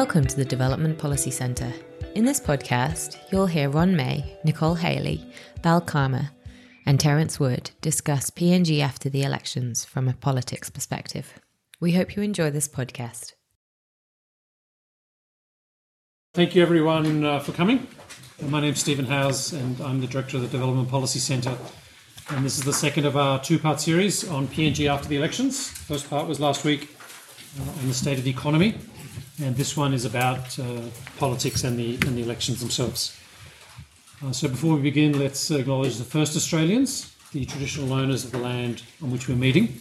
Welcome to the Development Policy Centre. In this podcast, you'll hear Ron May, Nicole Haley, Bal Kama, and Terence Wood discuss PNG after the elections from a politics perspective. We hope you enjoy this podcast. Thank you, everyone, uh, for coming. My name's Stephen Howes, and I'm the Director of the Development Policy Centre. And this is the second of our two part series on PNG after the elections. First part was last week uh, on the state of the economy, and this one is about uh, politics and the, and the elections themselves. Uh, so before we begin, let's acknowledge the first Australians, the traditional owners of the land on which we're meeting,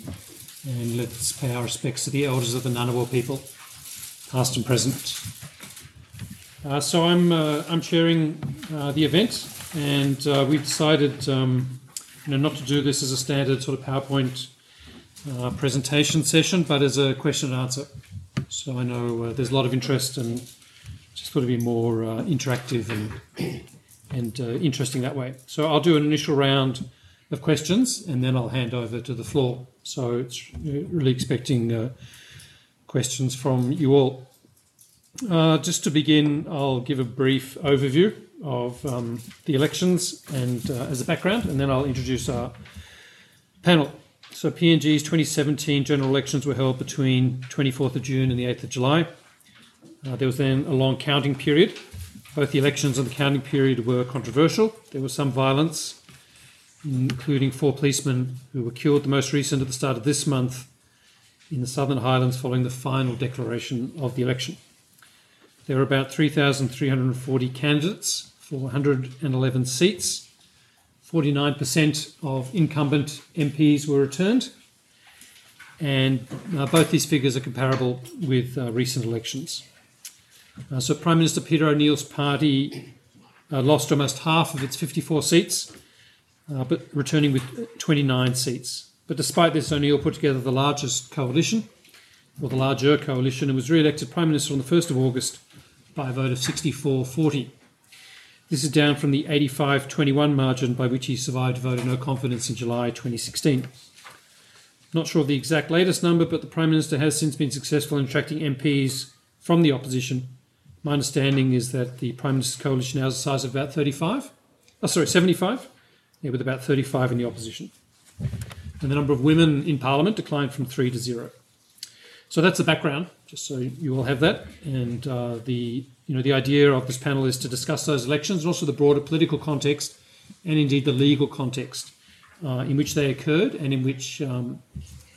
and let's pay our respects to the elders of the Ngunnawal people, past and present. Uh, so I'm uh, I'm chairing uh, the event, and uh, we've decided um, you know not to do this as a standard sort of PowerPoint presentation session, but as a question and answer. So I know uh, there's a lot of interest, and just thought to be more interactive and and interesting that way. So I'll do an initial round of questions, and then I'll hand over to the floor. So it's really expecting questions from you all. Uh, just to begin, I'll give a brief overview of um, the elections and uh, as a background, and then I'll introduce our panel. So, PNG's 2017 general elections were held between 24th of June and the 8th of July. Uh, there was then a long counting period. Both the elections and the counting period were controversial. There was some violence, including four policemen who were killed, the most recent at the start of this month in the Southern Highlands following the final declaration of the election. There were about 3,340 candidates for 111 seats. 49% of incumbent MPs were returned, and uh, both these figures are comparable with uh, recent elections. Uh, so, Prime Minister Peter O'Neill's party uh, lost almost half of its 54 seats, uh, but returning with 29 seats. But despite this, O'Neill put together the largest coalition, or the larger coalition, and was re elected Prime Minister on the 1st of August by a vote of 64 40. This is down from the 85 21 margin by which he survived a vote of no confidence in July 2016. Not sure of the exact latest number, but the Prime Minister has since been successful in attracting MPs from the opposition. My understanding is that the Prime Minister's coalition now has a size of about 35. Oh, sorry, 75, yeah, with about 35 in the opposition. And the number of women in Parliament declined from three to zero. So that's the background, just so you all have that. And uh, the you know the idea of this panel is to discuss those elections and also the broader political context and indeed the legal context uh, in which they occurred and in which um,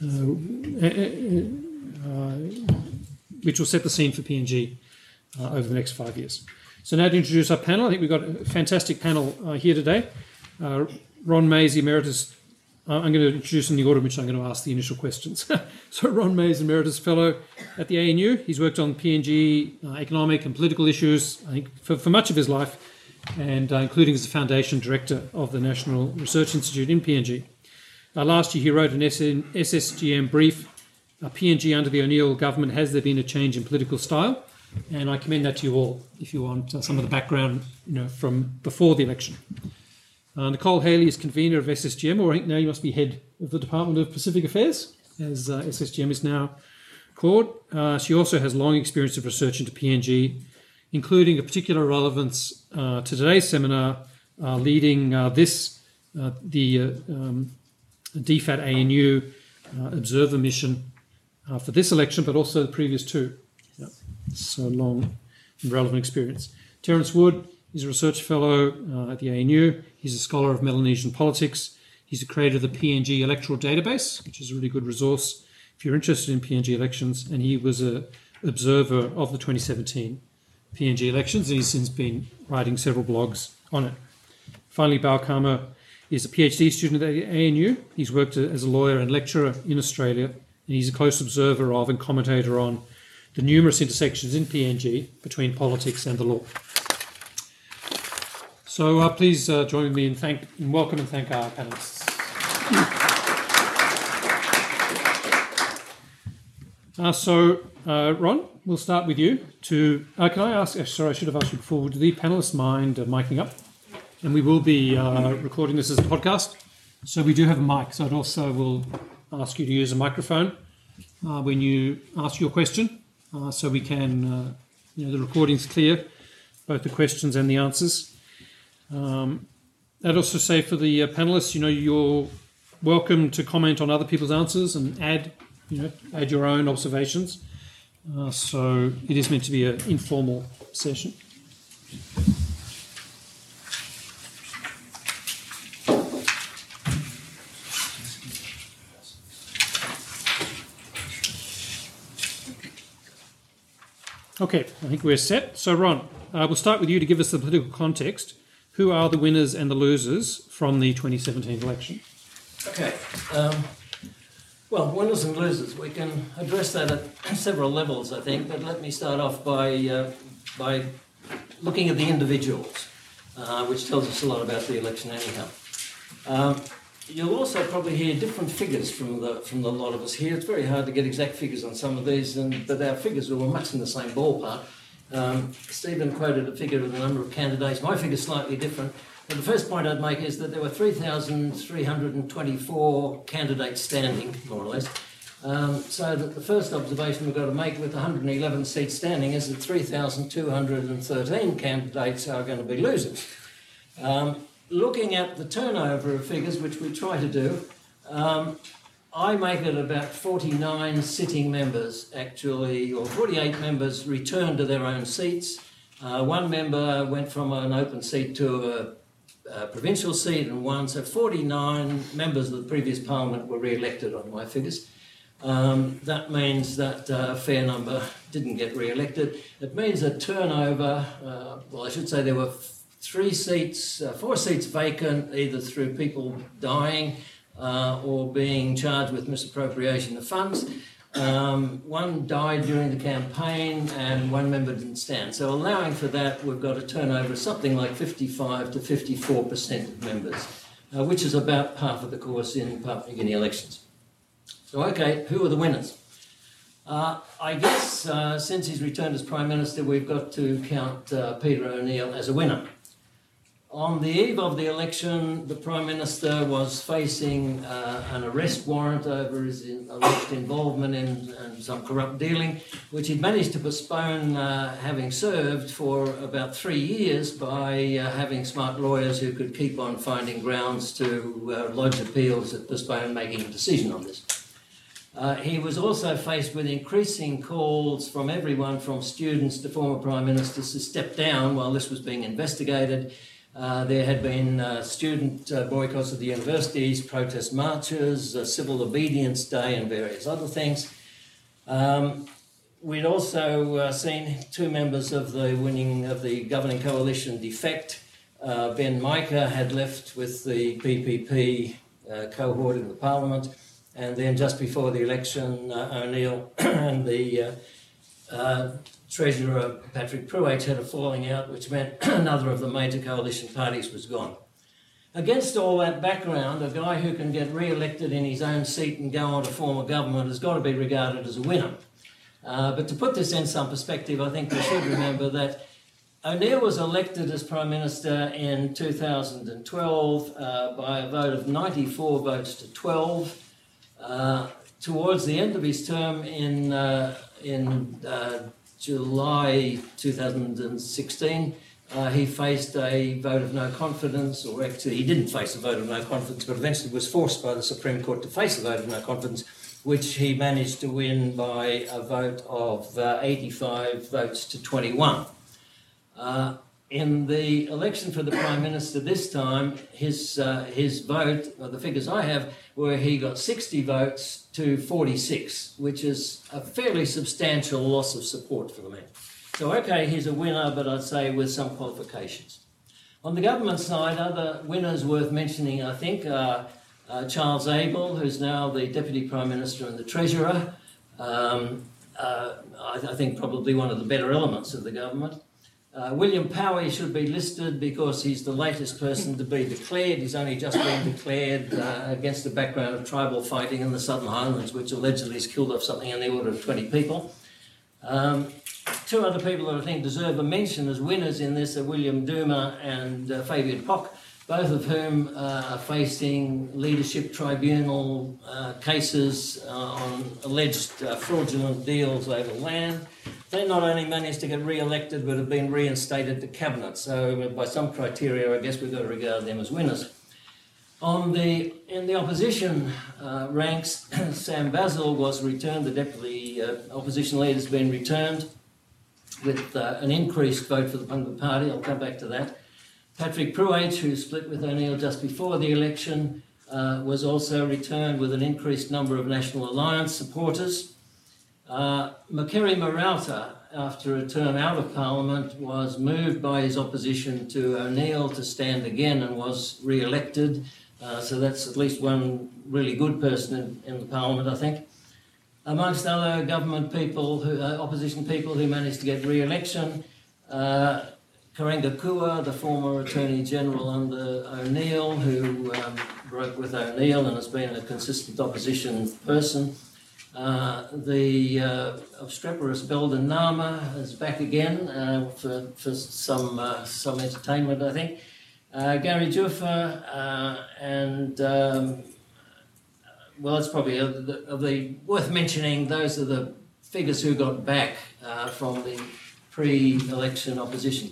uh, uh which will set the scene for PNG uh, over the next five years. So now to introduce our panel, I think we've got a fantastic panel uh, here today. Ron Mays, Emeritus uh, I'm going to introduce in the order in which I'm going to ask the initial questions. so, Ron May is Emeritus Fellow at the ANU. He's worked on PNG uh, economic and political issues, I think, for, for much of his life, and uh, including as the Foundation Director of the National Research Institute in PNG. Uh, last year, he wrote an SSGM brief PNG under the O'Neill government Has there been a change in political style? And I commend that to you all if you want uh, some of the background you know, from before the election. Uh, Nicole Haley is convener of SSGM, or I think now you must be head of the Department of Pacific Affairs, as uh, SSGM is now called. Uh, she also has long experience of research into PNG, including a particular relevance uh, to today's seminar, uh, leading uh, this, the um, DFAT ANU observer mission for this election, but also the previous two. Yep. So long and relevant experience. Terence Wood He's a research fellow uh, at the ANU. He's a scholar of Melanesian politics. He's the creator of the PNG Electoral Database, which is a really good resource if you're interested in PNG elections. And he was an observer of the 2017 PNG elections, and he's since been writing several blogs on it. Finally, Bal Kama is a PhD student at the ANU. He's worked as a lawyer and lecturer in Australia, and he's a close observer of and commentator on the numerous intersections in PNG between politics and the law. So uh, please uh, join me in thank and welcome and thank our panelists. Uh, so, uh, Ron, we'll start with you. To uh, can I ask? Uh, sorry, I should have asked you before. Do the panelists mind miking up? And we will be recording this as a podcast, so we do have a mic. So, it also will ask you to use a microphone when you ask your question, so we can you know, the recording's clear, both the questions and the answers. Um, I'd also say for the uh, panelists, you know, you're welcome to comment on other people's answers and add, you know, add your own observations. Uh, so it is meant to be an informal session. Okay, I think we're set. So, Ron, uh, we'll start with you to give us the political context. Who are the winners and the losers from the 2017 election? Okay. Um, well, winners and losers. We can address that at several levels, I think. But let me start off by uh, by looking at the individuals, uh, which tells us a lot about the election, anyhow. Um, you'll also probably hear different figures from the from the lot of us here. It's very hard to get exact figures on some of these, and but our figures were much in the same ballpark. Um, Stephen quoted a figure of the number of candidates. My figure's slightly different. But the first point I'd make is that there were 3,324 candidates standing, more or less. Um, so that the first observation we've got to make with 111 seats standing is that 3,213 candidates are going to be losers. Um, looking at the turnover of figures, which we try to do, um, I make it about 49 sitting members actually, or 48 members returned to their own seats. Uh, one member went from an open seat to a, a, provincial seat, and one, so 49 members of the previous parliament were re elected on my figures. Um, that means that uh, a fair number didn't get re elected. It means a turnover, uh, well, I should say there were three seats, uh, four seats vacant, either through people dying uh, or being charged with misappropriation of funds. Um, one died during the campaign and one member didn't stand. So, allowing for that, we've got a turnover of something like 55 to 54% of members, uh, which is about half of the course in Papua New Guinea elections. So, okay, who are the winners? Uh, I guess uh, since he's returned as Prime Minister, we've got to count uh, Peter O'Neill as a winner. On the eve of the election, the Prime Minister was facing uh, an arrest warrant over his alleged involvement in, in, some corrupt dealing, which he'd managed to postpone uh, having served for about three years by uh, having smart lawyers who could keep on finding grounds to uh, lodge appeals that postpone making a decision on this. Uh, he was also faced with increasing calls from everyone, from students to former prime ministers, to step down while this was being investigated. Uh, there had been uh, student uh, boycotts of the universities, protest marches, civil obedience day, and various other things. Um, we'd also uh, seen two members of the winning of the governing coalition defect. Uh, ben Micah had left with the PPP cohort in the parliament, and then just before the election, O'Neill and the Treasurer Patrick Pruaitch had a falling out, which meant another of the major coalition parties was gone. Against all that background, a guy who can get re elected in his own seat and go on to form a government has got to be regarded as a winner. Uh, but to put this in some perspective, I think we should remember that O'Neill was elected as Prime Minister in 2012 uh, by a vote of 94 votes to 12. Uh, towards the end of his term in, uh, in uh, July 2016, uh, he faced a vote of no confidence, or actually, he didn't face a vote of no confidence, but eventually was forced by the Supreme Court to face a vote of no confidence, which he managed to win by a vote of uh, 85 votes to 21. Uh, in the election for the Prime Minister this time, his, uh, his vote, or the figures I have, were he got 60 votes to 46, which is a fairly substantial loss of support for the man. So, okay, he's a winner, but I'd say with some qualifications. On the government side, other winners worth mentioning, I think, are uh, Charles Abel, who's now the Deputy Prime Minister and the Treasurer. Um, uh, I, I think probably one of the better elements of the government. Uh, William Powi should be listed because he's the latest person to be declared. He's only just been declared uh, against the background of tribal fighting in the Southern Highlands, which allegedly has killed off something in the order of 20 people. Um, two other people that I think deserve a mention as winners in this are William Duma and uh, Fabian Pok, both of whom uh, are facing leadership tribunal uh, cases on alleged fraudulent deals over land. They not only managed to get re-elected, but have been reinstated to cabinet. So by some criteria, I guess we've got to regard them as winners. On the in the opposition uh, ranks, Sam Basil was returned. The deputy uh, opposition leader has been returned with uh, an increased vote for the Labor Party. I'll come back to that. Patrick Pruaitch, who split with O'Neill just before the election, uh, was also returned with an increased number of National Alliance supporters. Uh, Mekere Morauta, after a term out of Parliament, was moved by his opposition to O'Neill to stand again and was re elected. Uh, so that's at least one really good person in, in the Parliament, I think. Amongst other government people, who, uh, opposition people who managed to get re election, uh, Kerenga Kua, the former Attorney General under O'Neill, who um, broke with O'Neill and has been a consistent opposition person. Uh, the uh, obstreperous Belden Namah is back again uh, for, for some, uh, some entertainment, I think. Uh, Gary Juffa uh, and um, well, it's probably of the, worth mentioning. Those are the figures who got back from the pre-election opposition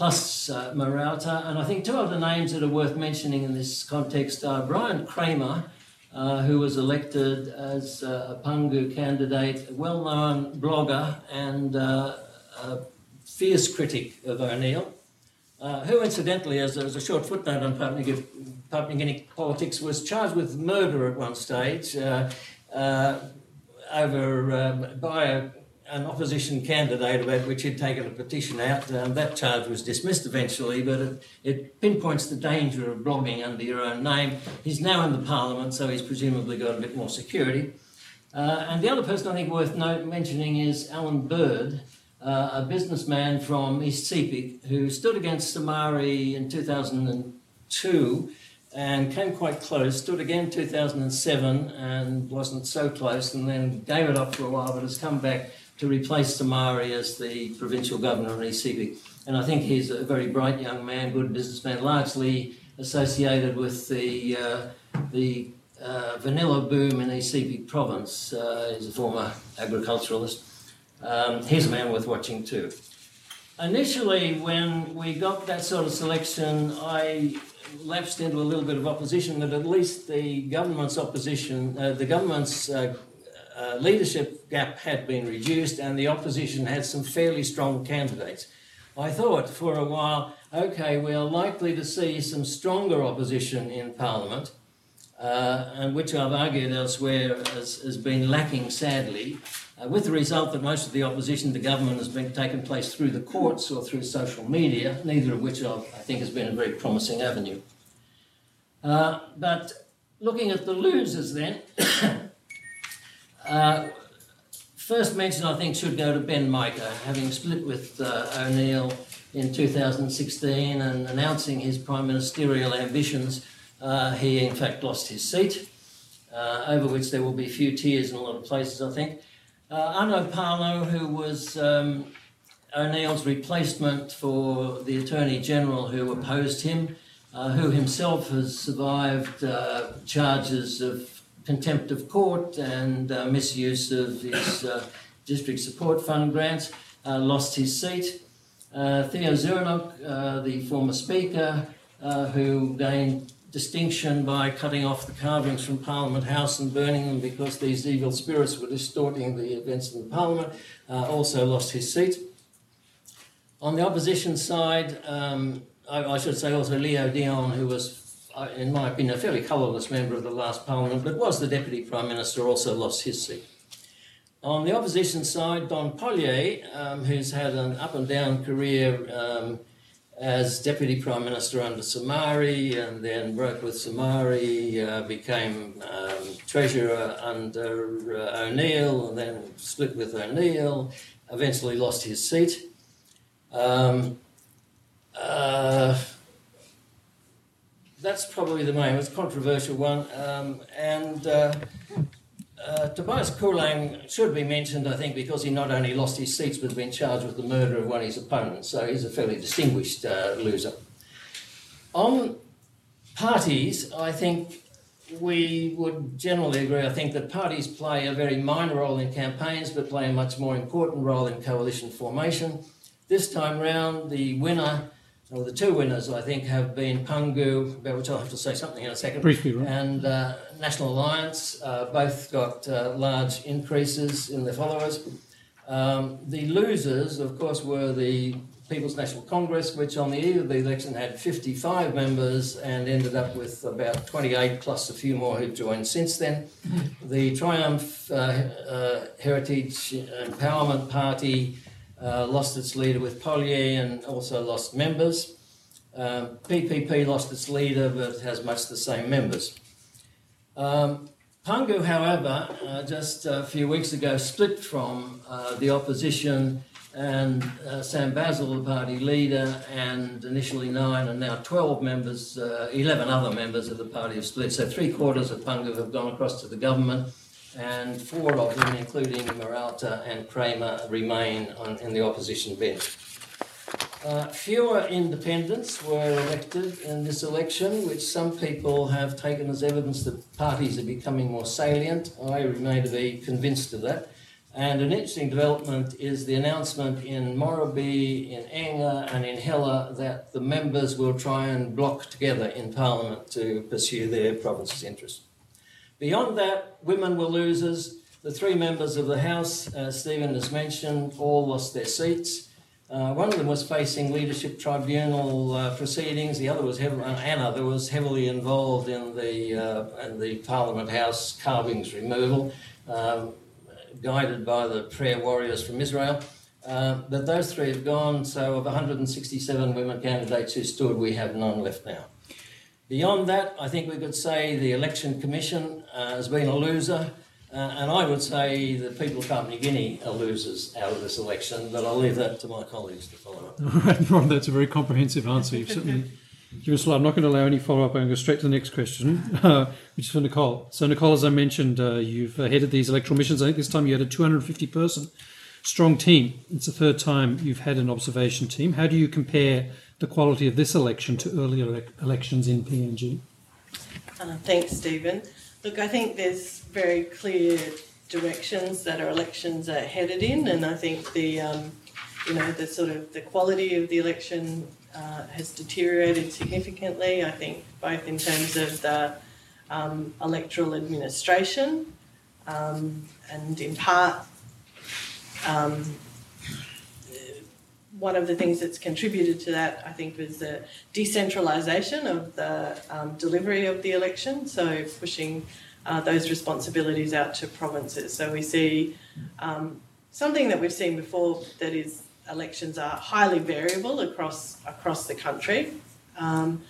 plus uh, Morauta. And I think two other names that are worth mentioning in this context are Brian Kramer, uh, who was elected as uh, a Pangu candidate, a well known blogger and uh, a fierce critic of O'Neill. Uh, who, incidentally, as, as, a short footnote on Papua politics, was charged with murder at one stage uh, over um, by a an opposition candidate about which he'd taken a petition out. Um, that charge was dismissed eventually, but it, it, pinpoints the danger of blogging under your own name. He's now in the parliament, so he's presumably got a bit more security. Uh, and the other person I think worth note, mentioning is Alan Bird, uh, a businessman from East Sepik who stood against Somare in 2002 and came quite close, stood again 2007 and wasn't so close, and then gave it up for a while, but has come back to replace Somare as the provincial governor in East. And I think he's a very bright young man, good businessman, largely associated with the, uh, the uh, vanilla boom in East province. Uh, he's a former agriculturalist. Um, he's a man worth watching too. Initially, when we got that sort of selection, I lapsed into a little bit of opposition, but at least the government's opposition, uh, the government's uh, uh, leadership gap had been reduced and the opposition had some fairly strong candidates. I thought for a while, okay, we are likely to see some stronger opposition in Parliament, uh, and which I've argued elsewhere has, has been lacking sadly, uh, with the result that most of the opposition to government has been taken place through the courts or through social media, neither of which I've, i think has been a very promising avenue. Uh, but looking at the losers then, Uh, first mention, I think, should go to Ben Micah, having split with uh, O'Neill in 2016 and announcing his prime ministerial ambitions. Uh, he, in fact, lost his seat, uh, over which there will be few tears in a lot of places, I think. Uh, Ano who was um, O'Neill's replacement for the Attorney General who opposed him, uh, who himself has survived charges of contempt of court and uh, misuse of his uh, district support fund grants, uh, lost his seat. Uh, Theo Zurenuoc, uh, the former speaker, who gained distinction by cutting off the carvings from Parliament House and burning them because these evil spirits were distorting the events in the Parliament, also lost his seat. On the opposition side, um, I, I, should say also Leo Dion, who was in my opinion, a fairly colourless member of the last parliament, but was the deputy prime minister, also lost his seat. On the opposition side, Don Polye, um, who's had an up and down career um, as deputy prime minister under Somare and then broke with Somare, uh, became um, treasurer under uh, O'Neill, and then split with O'Neill, eventually lost his seat. Um, uh, that's probably the a controversial one. Um, and uh, uh, Tobias Kulang should be mentioned, I think, because he not only lost his seats but been charged with the murder of one of his opponents, so he's a fairly distinguished uh, loser. On parties, I think we would generally agree, I think, that parties play a very minor role in campaigns but play a much more important role in coalition formation. This time round, the winner, or the two winners, I think, have been Pangu, about which I'll have to say something in a second, Briefly, right? and uh, National Alliance. Uh, both got uh, large increases in their followers. Um, the losers, of course, were the People's National Congress, which on the eve of the election had 55 members and ended up with about 28 plus a few more who've joined since then. The Triumph uh, uh, Heritage Empowerment Party uh, lost its leader with Polye and also lost members. Um, PPP lost its leader but has much the same members. Um, Pangu, however, uh, just a few weeks ago split from uh, the opposition and uh, Sam Basil, the party leader, and initially nine and now 12 members, uh, 11 other members of the party have split. So three quarters of Pangu have gone across to the government, and four of them, including Morauta and Kramer, remain on, in the opposition bench. Uh, fewer independents were elected in this election, which some people have taken as evidence that parties are becoming more salient. I remain to be convinced of that. And an interesting development is the announcement in Morobe, in Enga, and in Hela that the members will try and block together in Parliament to pursue their province's interests. Beyond that, women were losers. The three members of the House, as Stephen has mentioned, all lost their seats. Uh, one of them was facing leadership tribunal uh, proceedings. The other was heavily, uh, Anna, that was heavily involved in the uh, in the Parliament House carvings removal. Um, guided by the prayer warriors from Israel. Uh, but those three have gone, so of 167 women candidates who stood, we have none left now. Beyond that, I think we could say the Election Commission uh, has been a loser, uh, and I would say the people of Papua New Guinea are losers out of this election, but I'll leave that to my colleagues to follow up. All right, Ron, that's a very comprehensive answer. You've certainly given us a lot. I'm not going to allow any follow up. I'm going to go straight to the next question, uh, which is for Nicole. So, Nicole, as I mentioned, uh, you've uh, headed these electoral missions. I think this time you had a 250 person strong team. It's the third time you've had an observation team. How do you compare the quality of this election to earlier ele- elections in PNG? Uh, thanks, Stephen. Look, I think there's very clear directions that our elections are headed in, and I think the um, you know the sort of the quality of the election uh, has deteriorated significantly. I think both in terms of the um, electoral administration um, and in part um, one of the things that's contributed to that, I think, was the decentralisation of the um, delivery of the election, so pushing uh, those responsibilities out to provinces. So we see um, something that we've seen before that is elections are highly variable across across the country. Um,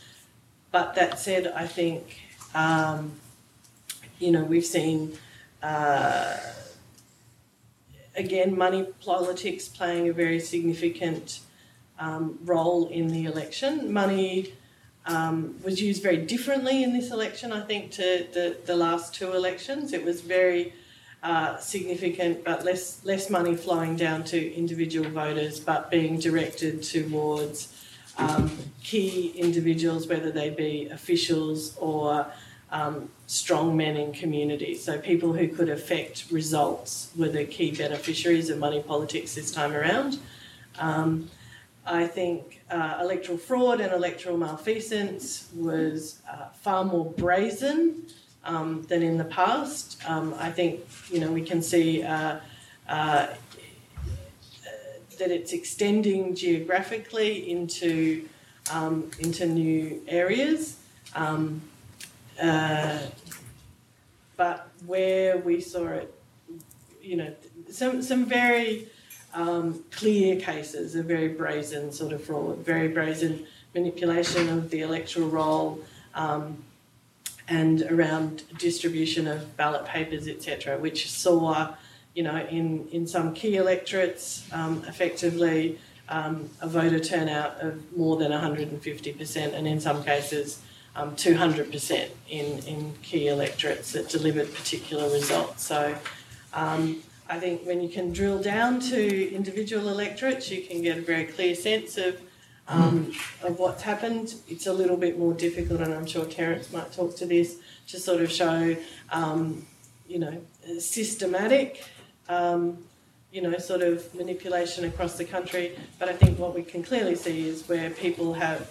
but that said, I think um, you know we've seen. Uh, again, money politics playing a very significant um, role in the election. Money um, was used very differently in this election, I think, to the, the last two elections. It was very uh, significant, but less less money flowing down to individual voters, but being directed towards um, key individuals, whether they be officials or um, strong men in communities. So people who could affect results were the key beneficiaries of money politics this time around. Um, I think uh, electoral fraud and electoral malfeasance was uh, far more brazen um, than in the past. Um, I think you know we can see uh, uh that it's extending geographically into um, into new areas. Um, uh, but where we saw it, you know, some some very um, clear cases of very brazen sort of fraud, very brazen manipulation of the electoral roll, um, and around distribution of ballot papers, etc., which saw, you know, in in some key electorates, um, effectively. Um, a voter turnout of more than 150%, and in some cases, um, 200% in, in key electorates that delivered particular results. So um, I think when you can drill down to individual electorates, you can get a very clear sense of um, of what's happened. It's a little bit more difficult, and I'm sure Terence might talk to this to sort of show, um, you know, systematic, um, you know, sort of manipulation across the country. But I think what we can clearly see is where people have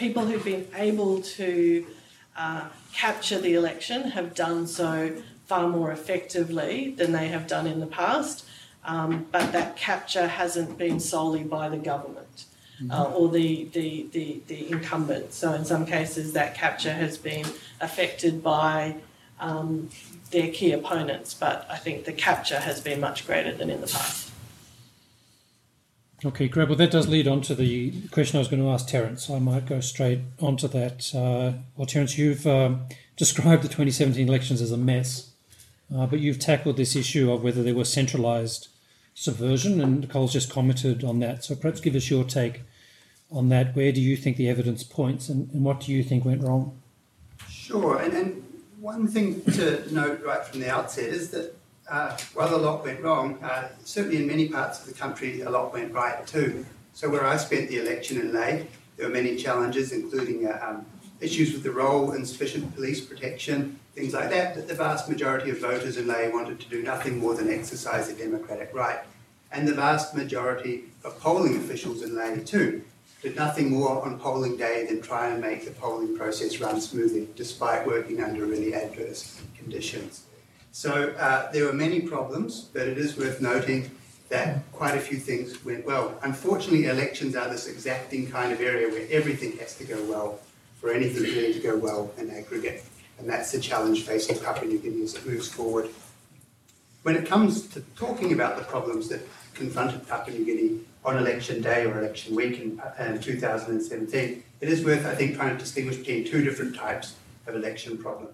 people who've been able to uh, capture the election have done so far more effectively than they have done in the past. Um, but that capture hasn't been solely by the government uh, or the, the, the, the incumbent. So in some cases, that capture has been affected by um, their key opponents, but I think the capture has been much greater than in the past. Okay, great. Well, that does lead on to the question I was going to ask Terence. So I might go straight onto that. Uh, well, Terence, you've um, described the 2017 elections as a mess, uh, but you've tackled this issue of whether there was centralised subversion, and Nicole's just commented on that. So perhaps give us your take on that. Where do you think the evidence points, and, and what do you think went wrong? Sure, and, and one thing to note right from the outset is that uh, while a lot went wrong, uh, certainly in many parts of the country, a lot went right too. So where I spent the election in Lae, there were many challenges, including uh, um, issues with the roll, insufficient police protection, things like that, but the vast majority of voters in Lae wanted to do nothing more than exercise their democratic right. And the vast majority of polling officials in Lae too did nothing more on polling day than try and make the polling process run smoothly, despite working under really adverse conditions. So uh, there were many problems, but it is worth noting that quite a few things went well. Unfortunately, elections are this exacting kind of area where everything has to go well for anything really to go well in aggregate. And that's the challenge facing Papua New Guinea as it moves forward. When it comes to talking about the problems that confronted Papua New Guinea on election day or election week in, in 2017, it is worth, I think, trying to distinguish between two different types of election problem.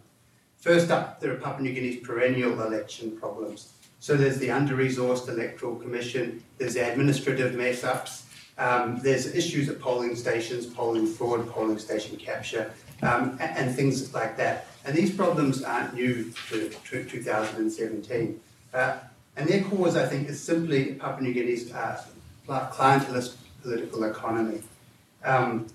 First up, there are Papua New Guinea's perennial election problems. So there's the under-resourced electoral commission, there's the administrative mess-ups, um, there's issues at polling stations, polling fraud, polling station capture, um, and, and, things like that. And these problems aren't new to, to 2017. Uh, and their cause, I think, is simply Papua New Guinea's uh, clientelist political economy. Um,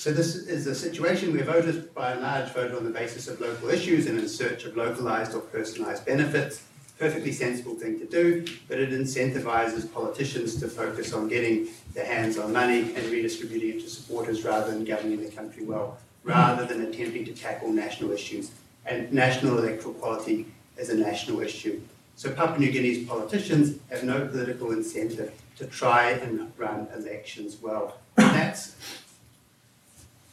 so this is a situation where voters, by and large, vote on the basis of local issues and in search of localised or personalised benefits. Perfectly sensible thing to do, but it incentivises politicians to focus on getting their hands on money and redistributing it to supporters rather than governing the country well, rather than attempting to tackle national issues. And national electoral quality is a national issue. So Papua New Guinea's politicians have no political incentive to try and run elections well. And that's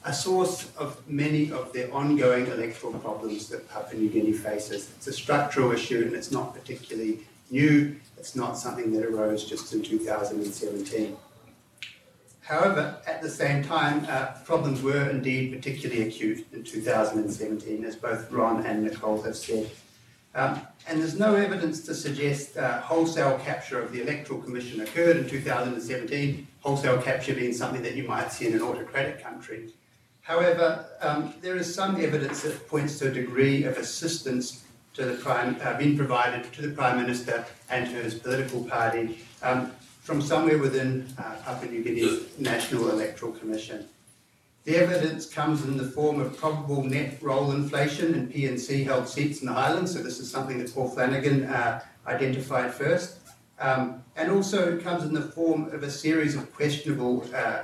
a source of many of the ongoing electoral problems that Papua New Guinea faces. It's a structural issue and it's not particularly new. It's not something that arose just in 2017. However, at the same time, uh, problems were indeed particularly acute in 2017, as both Ron and Nicole have said. Um, and there's no evidence to suggest uh, wholesale capture of the Electoral Commission occurred in 2017, wholesale capture being something that you might see in an autocratic country. However, um, there is some evidence that points to a degree of assistance to the prime, uh, being provided to the Prime Minister and to his political party um, from somewhere within uh, Papua New Guinea's National Electoral Commission. The evidence comes in the form of probable net roll inflation in PNC held seats in the Highlands, so this is something that Paul Flanagan uh, identified first. Um, and also it comes in the form of a series of questionable uh,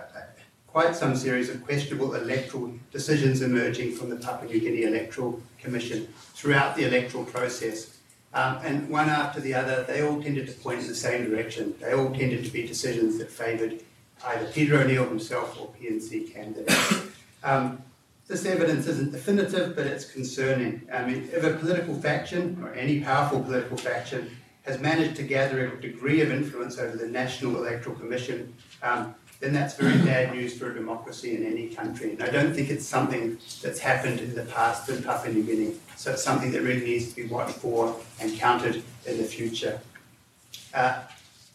quite some series of questionable electoral decisions emerging from the Papua New Guinea Electoral Commission throughout the electoral process. Um, and one after the other, they all tended to point in the same direction. They all tended to be decisions that favoured either Peter O'Neill himself or PNC candidates. Um, this evidence isn't definitive, but it's concerning. I mean, if a political faction, or any powerful political faction, has managed to gather a degree of influence over the National Electoral Commission, um, then that's very bad news for a democracy in any country. And I don't think it's something that's happened in the past in Papua New Guinea. So it's something that really needs to be watched for and countered in the future. Uh,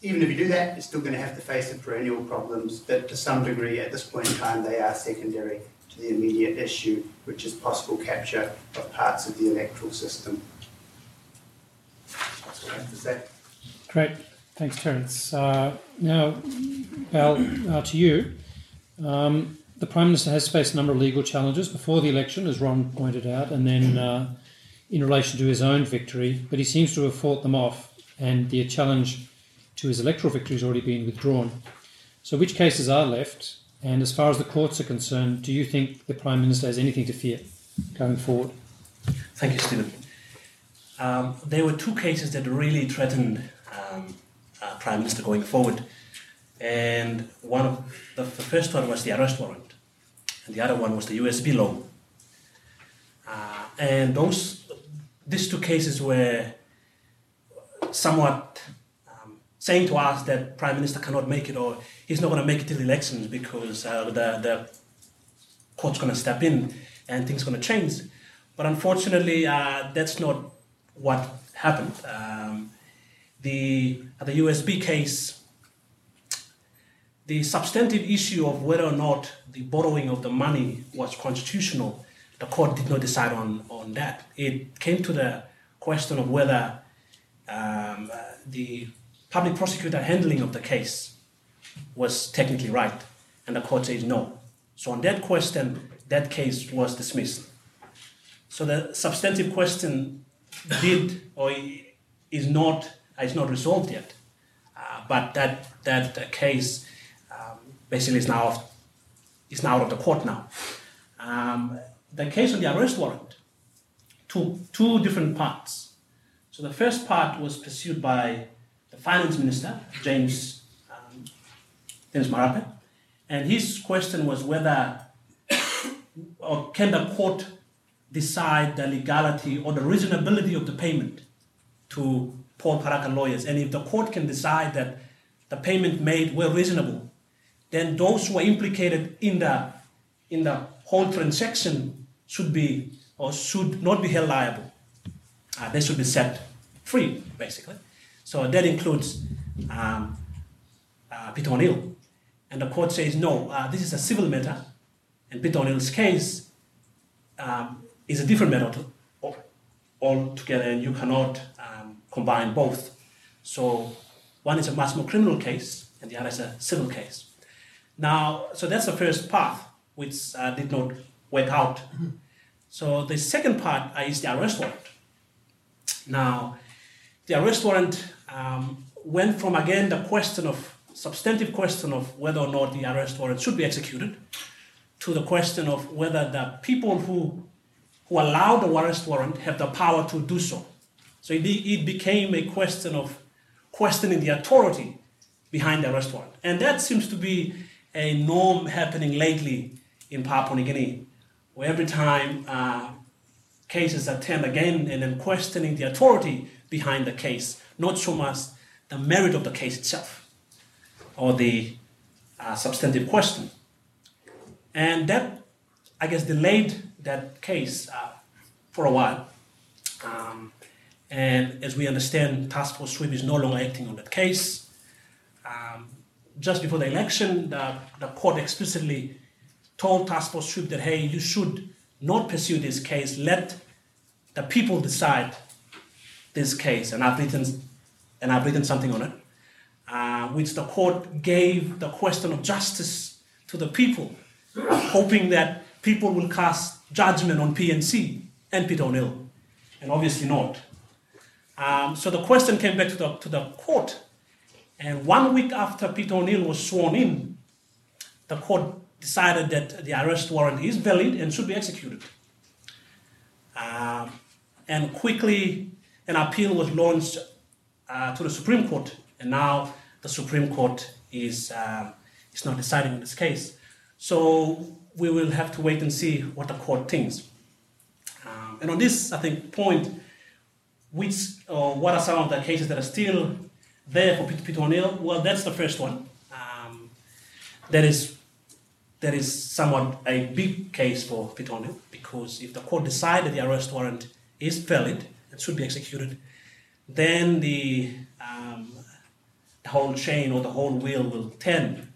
even if you do that, you're still going to have to face the perennial problems that, to some degree, at this point in time, they are secondary to the immediate issue, which is possible capture of parts of the electoral system. That's what I have to say. Great. Thanks, Terence. Uh, now, Bal, uh, to you. Um, the Prime Minister has faced a number of legal challenges before the election, as Ron pointed out, and then uh, in relation to his own victory, but he seems to have fought them off, and the challenge to his electoral victory has already been withdrawn. So, which cases are left? And as far as the courts are concerned, do you think the Prime Minister has anything to fear going forward? Thank you, Stephen. Um, there were two cases that really threatened um, uh, Prime Minister going forward, and one of the, the, first one was the arrest warrant, and the other one was the UBS loan. Uh, and those these two cases were somewhat um, saying to us that Prime Minister cannot make it or he's not going to make it till elections because uh, the the court's going to step in and things going to change. But unfortunately, uh, that's not what happened. Um, the the UBS case, the substantive issue of whether or not the borrowing of the money was constitutional, the court did not decide on, on that. It came to the question of whether um, the public prosecutor handling of the case was technically right, and the court says no. So on that question, that case was dismissed. So the substantive question did or is not is not resolved yet, uh, but that that case um, basically is now is now out of the court now. Um, the case on the arrest warrant took two different parts. So the first part was pursued by the finance minister James um, James Marape, and his question was whether or can the court decide the legality or the reasonability of the payment to Paul Paraka lawyers. And if the court can decide that the payment made were reasonable, then those who are implicated in the in the whole transaction should be or should not be held liable. Uh, they should be set free, basically. So that includes um, uh, Peter O'Neill. And the court says, no, uh, this is a civil matter. And Peter O'Neill's case um, is a different matter altogether, and you cannot combine both. So one is a much more criminal case, and the other is a civil case. Now, so that's the first path, which uh, did not work out. So the second part uh, is the arrest warrant. Now, the arrest warrant um, went from again the question of substantive question of whether or not the arrest warrant should be executed to the question of whether the people who who allow the arrest warrant have the power to do so. So it, it became a question of questioning the authority behind the arrest warrant. And that seems to be a norm happening lately in Papua New Guinea, where every time uh, cases are turned again and then questioning the authority behind the case, not so much the merit of the case itself or the uh, substantive question. And that, I guess, delayed that case uh, for a while. Um, and as we understand, Task Force Sweep is no longer acting on that case. Um, just before the election, the, the court explicitly told Task Force Sweep that, hey, you should not pursue this case. Let the people decide this case. And I've written, and I've written something on it, uh, which the court gave the question of justice to the people, hoping that people will cast judgment on PNC and Peter O'Neill, and obviously not. Um, so the question came back to the, to the court, and one week after Peter O'Neill was sworn in, the court decided that the arrest warrant is valid and should be executed. Um, and quickly, an appeal was launched uh, to the Supreme Court, and now the Supreme Court is, um, is not deciding this case. So we will have to wait and see what the court thinks. Um, and on this, I think, point, which uh, what are some of the cases that are still there for Peter, Peter O'Neill? Well, that's the first one. Um, that is that is somewhat a big case for Peter O'Neill because if the court decided the arrest warrant is valid and should be executed, then the, um, the whole chain or the whole wheel will turn.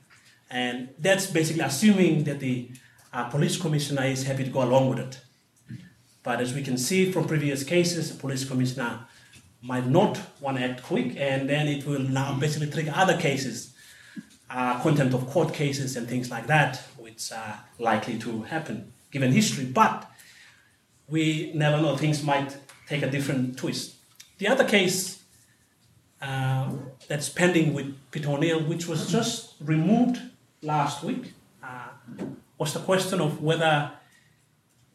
And that's basically assuming that the uh, police commissioner is happy to go along with it. But as we can see from previous cases, the police commissioner might not want to act quick, and then it will now basically trigger other cases, uh, of court cases and things like that, which uh, likely to happen given history, but we never know, things might take a different twist. The other case uh, that's pending with Peter O'Neill, which was just removed last week, uh, was the question of whether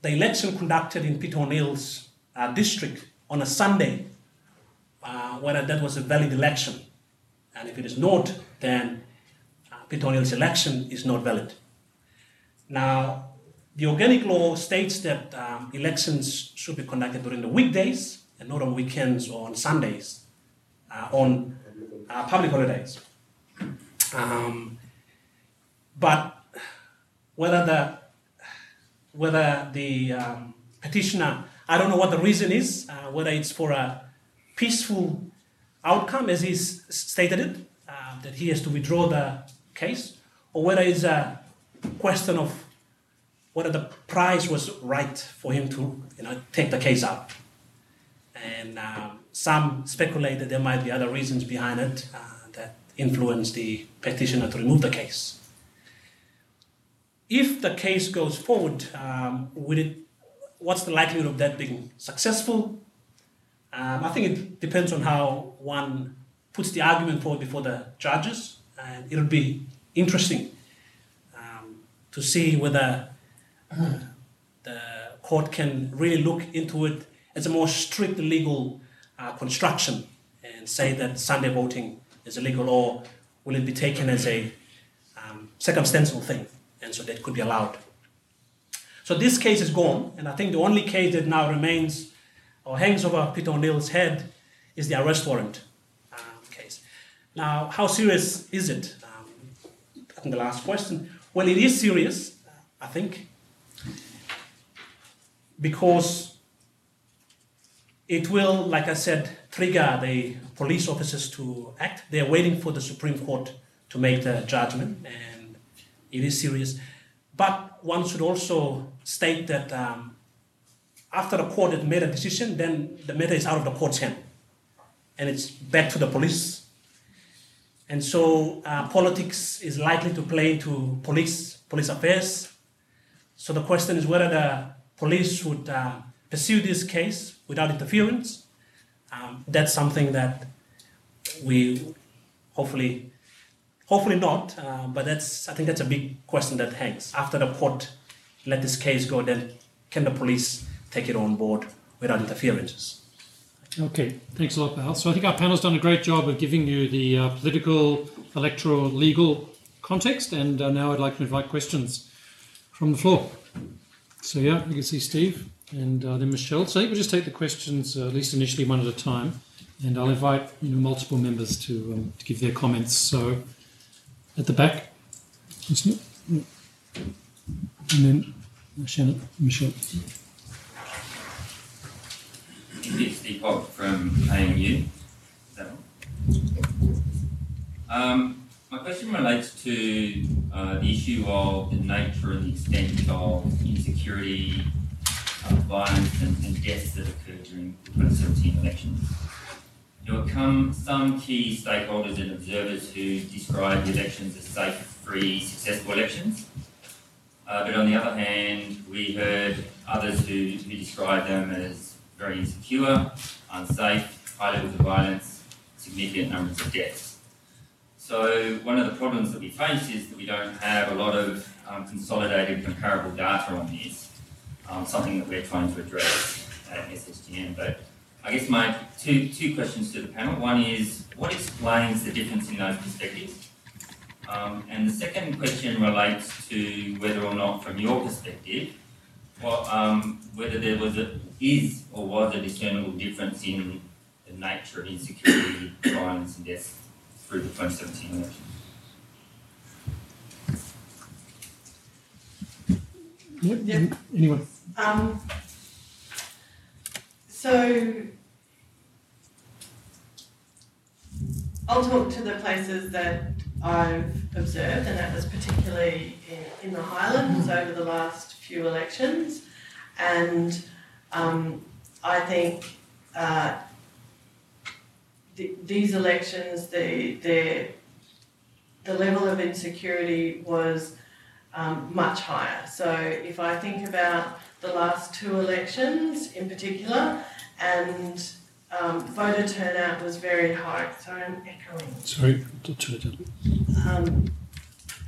the election conducted in Peter O'Neill's uh, district on a Sunday, uh, whether that was a valid election. And if it is not, then uh, Peter O'Neill's election is not valid. Now, the organic law states that um, elections should be conducted during the weekdays and not on weekends or on Sundays, uh, on uh, public holidays. Um, but whether the whether the um, petitioner, I don't know what the reason is, uh, whether it's for a peaceful outcome, as he's stated it, uh, that he has to withdraw the case, or whether it's a question of whether the price was right for him to you know, take the case up. And um, some speculate that there might be other reasons behind it uh, that influence the petitioner to remove the case. If the case goes forward, um, will it, what's the likelihood of that being successful? Um, I think it depends on how one puts the argument forward before the judges, and it'll be interesting um, to see whether the court can really look into it as a more strict legal uh, construction and say that Sunday voting is illegal, or will it be taken as a um, circumstantial thing, and so that could be allowed. So this case is gone, and I think the only case that now remains or hangs over Peter O'Neill's head is the arrest warrant um, case. Now, how serious is it? Um, I think the last question. Well, it is serious, I think, because it will, like I said, trigger the police officers to act. They're waiting for the Supreme Court to make the judgment, and it is serious. But one should also state that um, after the court has made a decision, then the matter is out of the court's hand, and it's back to the police. And so uh, politics is likely to play into police police affairs. So the question is whether the police would uh, pursue this case without interference. Um, that's something that we hopefully, hopefully not, uh, but that's I think that's a big question that hangs. After the court let this case go, then can the police take it on board without interferences? Okay, thanks a lot, Bal. So I think our panel's done a great job of giving you the uh, political, electoral, legal context, and uh, now I'd like to invite questions from the floor. So yeah, you can see Steve and uh, then Michelle. So I think we'll just take the questions, uh, at least initially, one at a time, and I'll invite you know multiple members to, um, to give their comments. So at the back, and then Shannon, Michelle. It's Hogg from ANU. Um, my question relates to uh, the issue of the nature and the extent of insecurity, uh, violence, and, and, deaths that occurred during the 2017 elections. There were come some key stakeholders and observers who described the elections as safe, free, successful elections. Uh, but on the other hand, we heard others who, who described them as very insecure, unsafe, high levels of violence, significant numbers of deaths. So one of the problems that we face is that we don't have a lot of um, consolidated comparable data on this, um, something that we're trying to address at SSGM. But I guess my two, two questions to the panel. One is, what explains the difference in those perspectives? Um, and the second question relates to whether or not, from your perspective, what, um, whether there was a, is or was a discernible difference in the nature of insecurity, violence and death through the 2017 election. Yep. Anyone? Um, so I'll talk to the places that I've observed, and that was particularly in, in the Highlands over the last few elections. And um, I think uh, these elections, the, the, the level of insecurity was um, much higher. So if I think about the last two elections in particular, and um, voter turnout was very high. Sorry, I'm echoing. Sorry, to turn it down. Um,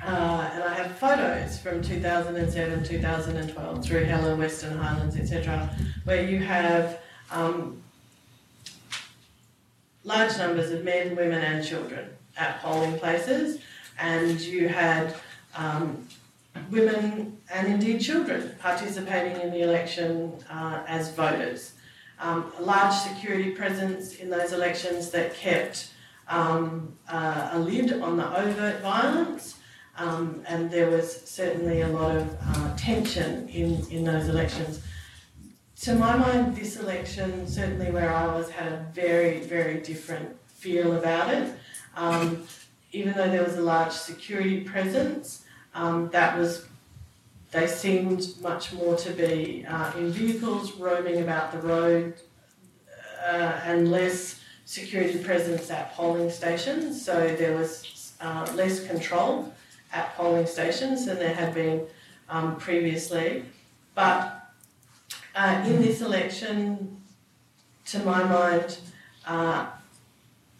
uh, and I have photos from 2007, 2012 through Hela, Western Highlands, etc., where you have um, large numbers of men, women, and children at polling places, and you had um, women and indeed children participating in the election uh, as voters. Um, a large security presence in those elections that kept um, uh, a lid on the overt violence, um, and there was certainly a lot of uh, tension in, in those elections. To my mind, this election, certainly where I was, had a very, very different feel about it. Um, even though there was a large security presence, um, that was they seemed much more to be uh, in vehicles roaming about the road uh, and less security presence at polling stations. So there was uh, less control at polling stations than there had been um, previously. But uh, in this election, to my mind, uh,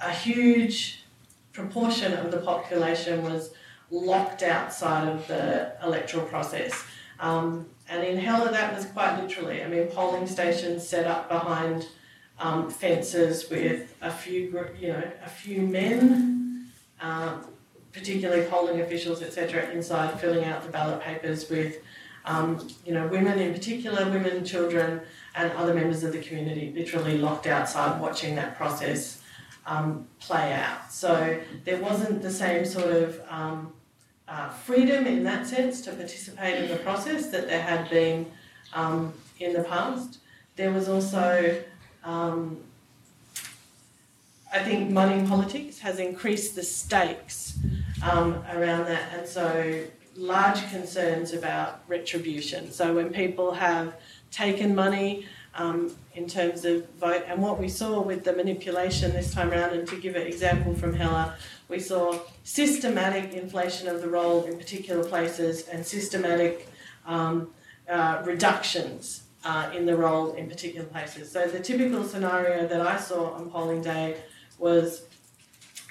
a huge proportion of the population was locked outside of the electoral process. Um, and in Hela, that was quite literally. I mean, polling stations set up behind um, fences with a few, you know, a few men, um, particularly polling officials, etc., inside filling out the ballot papers with, um, you know, women in particular, women, children, and other members of the community, literally locked outside watching that process um, play out. So there wasn't the same sort of um, uh, freedom in that sense to participate in the process that there had been um, in the past. There was also, um, I think, money politics has increased the stakes um, around that, and so large concerns about retribution. So when people have taken money um, in terms of vote, and what we saw with the manipulation this time around, and to give an example from Hela, we saw systematic inflation of the roll in particular places and systematic um, uh, reductions uh, in the roll in particular places. So the typical scenario that I saw on polling day was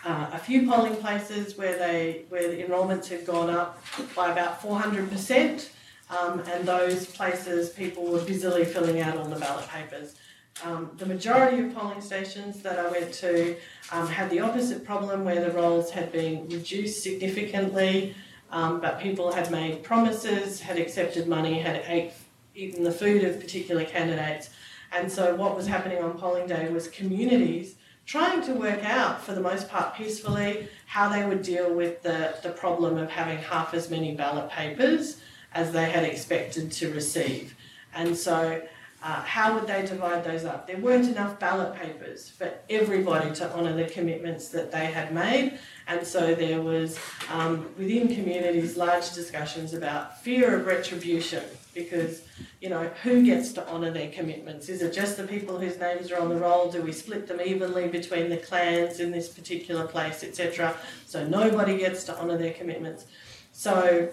uh, a few polling places where they where the enrolments had gone up by about 400%, um, and those places people were busily filling out all the ballot papers. Um, the majority of polling stations that I went to um, had the opposite problem where the rolls had been reduced significantly, um, but people had made promises, had accepted money, had ate, eaten the food of particular candidates. And so, what was happening on polling day was communities trying to work out, for the most part peacefully, how they would deal with the, the problem of having half as many ballot papers as they had expected to receive. And so, uh, how would they divide those up? There weren't enough ballot papers for everybody to honour the commitments that they had made, and so there was um, within communities large discussions about fear of retribution because you know who gets to honour their commitments? Is it just the people whose names are on the roll? Do we split them evenly between the clans in this particular place, etc.? So nobody gets to honour their commitments. So.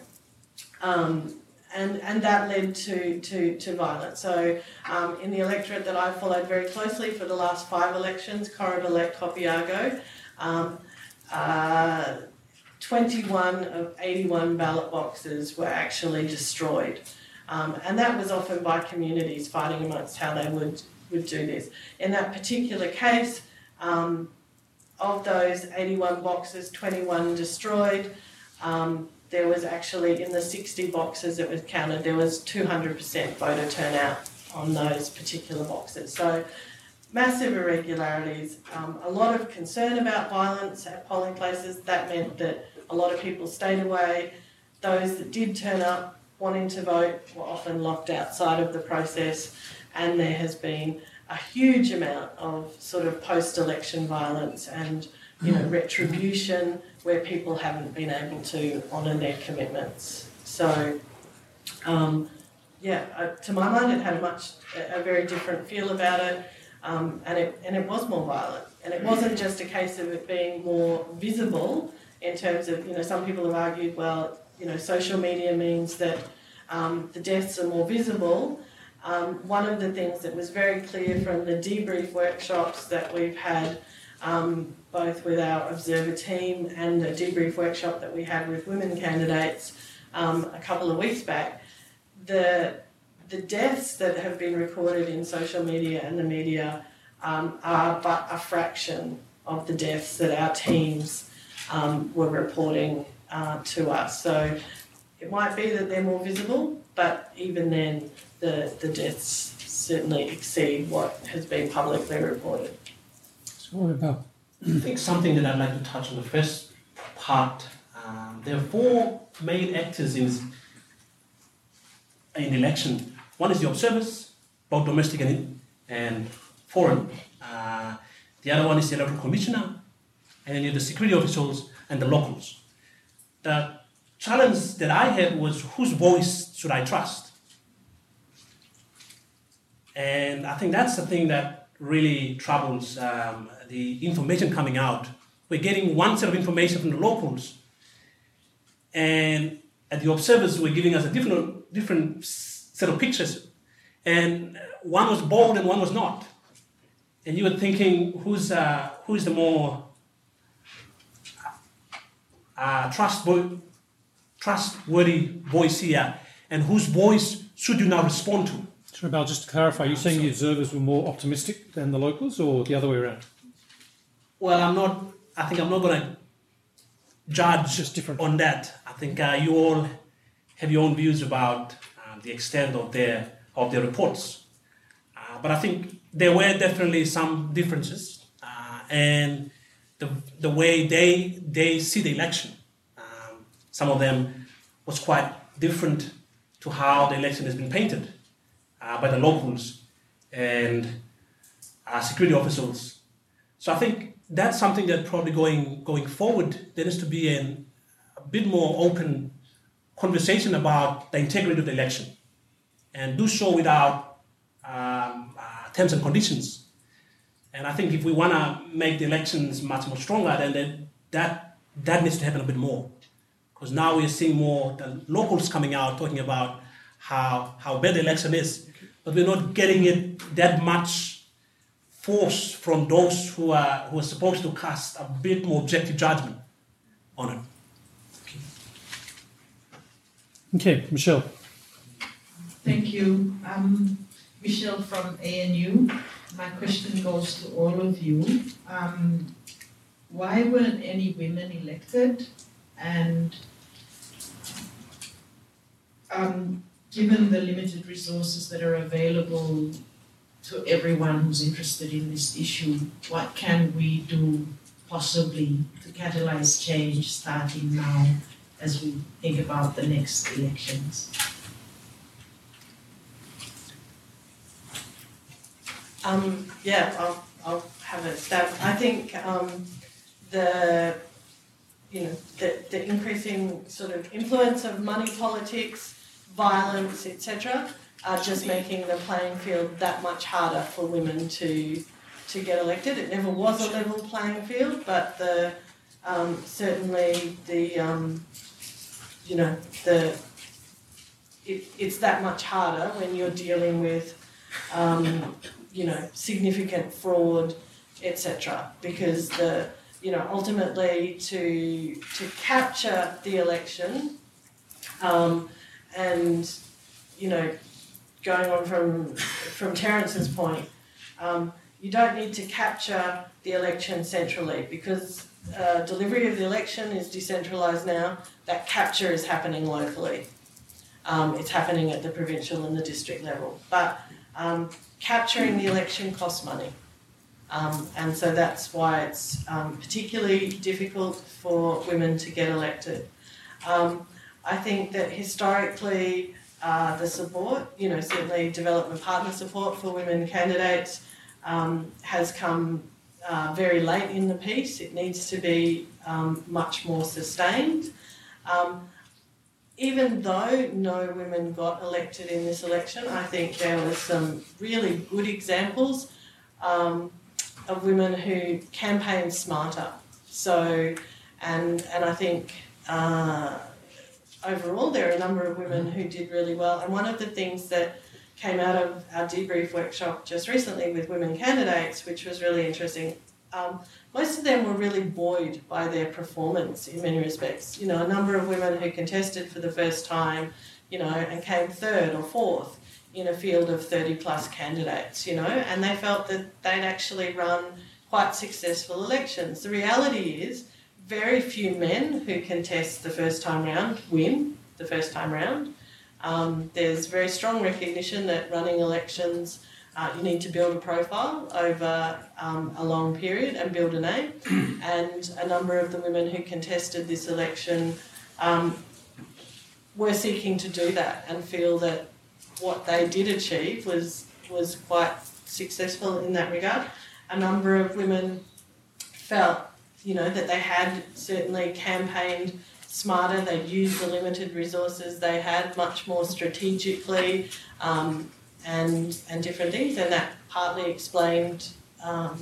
Um, and, and that led to, to, to violence. So, um, in the electorate that I followed very closely for the last five elections, Koroba-Lake Kopiago, um, uh, 21 of 81 ballot boxes were actually destroyed. Um, and that was often by communities fighting amongst how they would, would do this. In that particular case, um, of those 81 boxes, 21 destroyed. Um, there was actually in the 60 boxes that was counted, there was 200% voter turnout on those particular boxes. So massive irregularities, um, a lot of concern about violence at polling places. That meant that a lot of people stayed away. Those that did turn up wanting to vote were often locked outside of the process, and there has been a huge amount of sort of post-election violence and you know retribution where people haven't been able to honour their commitments. So, um, yeah, uh, to my mind, it had a much a, a very different feel about it, um, and it and it was more violent. And it wasn't just a case of it being more visible in terms of you know some people have argued well you know, social media means that um, the deaths are more visible. Um, one of the things that was very clear from the debrief workshops that we've had, um, both with our observer team and a debrief workshop that we had with women candidates um, a couple of weeks back, the the deaths that have been recorded in social media and the media um, are but a fraction of the deaths that our teams um, were reporting uh, to us. So it might be that they're more visible, but even then, the, the deaths certainly exceed what has been publicly reported. So what about I think something that I'd like to touch on the first part. Um, there are four main actors in in election. One is the observers, both domestic and, and foreign. Uh, the other one is the electoral commissioner, and then you have the security officials and the locals. The challenge that I had was whose voice should I trust? And I think that's the thing that really troubles um, the information coming out. We're getting one set of information from the locals, and at the observers were giving us a different different set of pictures, and one was bold and one was not. And you were thinking, who's uh, who's the more uh, trustworthy, trustworthy voice here, and whose voice should you now respond to? Sorry, Bal, just to clarify, are you saying the observers were more optimistic than the locals or the other way around? Well, I'm not. I think I'm not going to judge Just different. on that. I think uh, you all have your own views about uh, the extent of their of their reports. Uh, but I think there were definitely some differences, uh, and the the way they they see the election, um, some of them was quite different to how the election has been painted by the locals and uh, security officials. So I think that's something that probably going going forward there needs to be an, a bit more open conversation about the integrity of the election, and do so without um, uh, terms and conditions. And I think if we want to make the elections much more stronger, then that that, that needs to happen a bit more, because now we're seeing more the locals coming out talking about how how bad the election is, but we're not getting it that much force from those who are who are supposed to cast a bit more objective judgment on it. Okay, Michelle. Thank you. Um, Michelle from ANU. My question goes to all of you. Um, why weren't any women elected? And um, given the limited resources that are available to everyone who's interested in this issue, what can we do possibly to catalyze change starting now as we think about the next elections? Um, yeah, I'll, I'll have a stab. I think um, the you know the, the increasing sort of influence of money politics, violence, etc., are just making the playing field that much harder for women to to get elected. It never was a level playing field, but the um, certainly the um, you know the it, it's that much harder when you're dealing with um, you know significant fraud, etc. Because the you know ultimately to to capture the election um, and you know going on from from Terence's point, um, you don't need to capture the election centrally because uh, delivery of the election is decentralised now. That capture is happening locally. Um, it's happening at the provincial and the district level. But um, capturing the election costs money. Um, and so that's why it's um, particularly difficult for women to get elected. Um, I think that historically, uh, the support, you know, certainly development partner support for women candidates um, has come uh, very late in the piece. It needs to be um, much more sustained. Um, even though no women got elected in this election, I think there were some really good examples um, of women who campaigned smarter. So, and and I think uh, overall. There are a number of women who did really well, and one of the things that came out of our debrief workshop just recently with women candidates, which was really interesting. Um, most of them were really buoyed by their performance in many respects. You know, a number of women who contested for the first time, you know, and came third or fourth in a field of 30 plus candidates, you know, and they felt that they'd actually run quite successful elections. The reality is, very few men who contest the first time round win the first time round. Um, there's very strong recognition that running elections, uh, you need to build a profile over um, a long period and build a name. and a number of the women who contested this election um, were seeking to do that and feel that what they did achieve was was quite successful in that regard. A number of women felt, you know, that they had certainly campaigned smarter. They used the limited resources they had much more strategically, um, and and different things, and that partly explained. Um,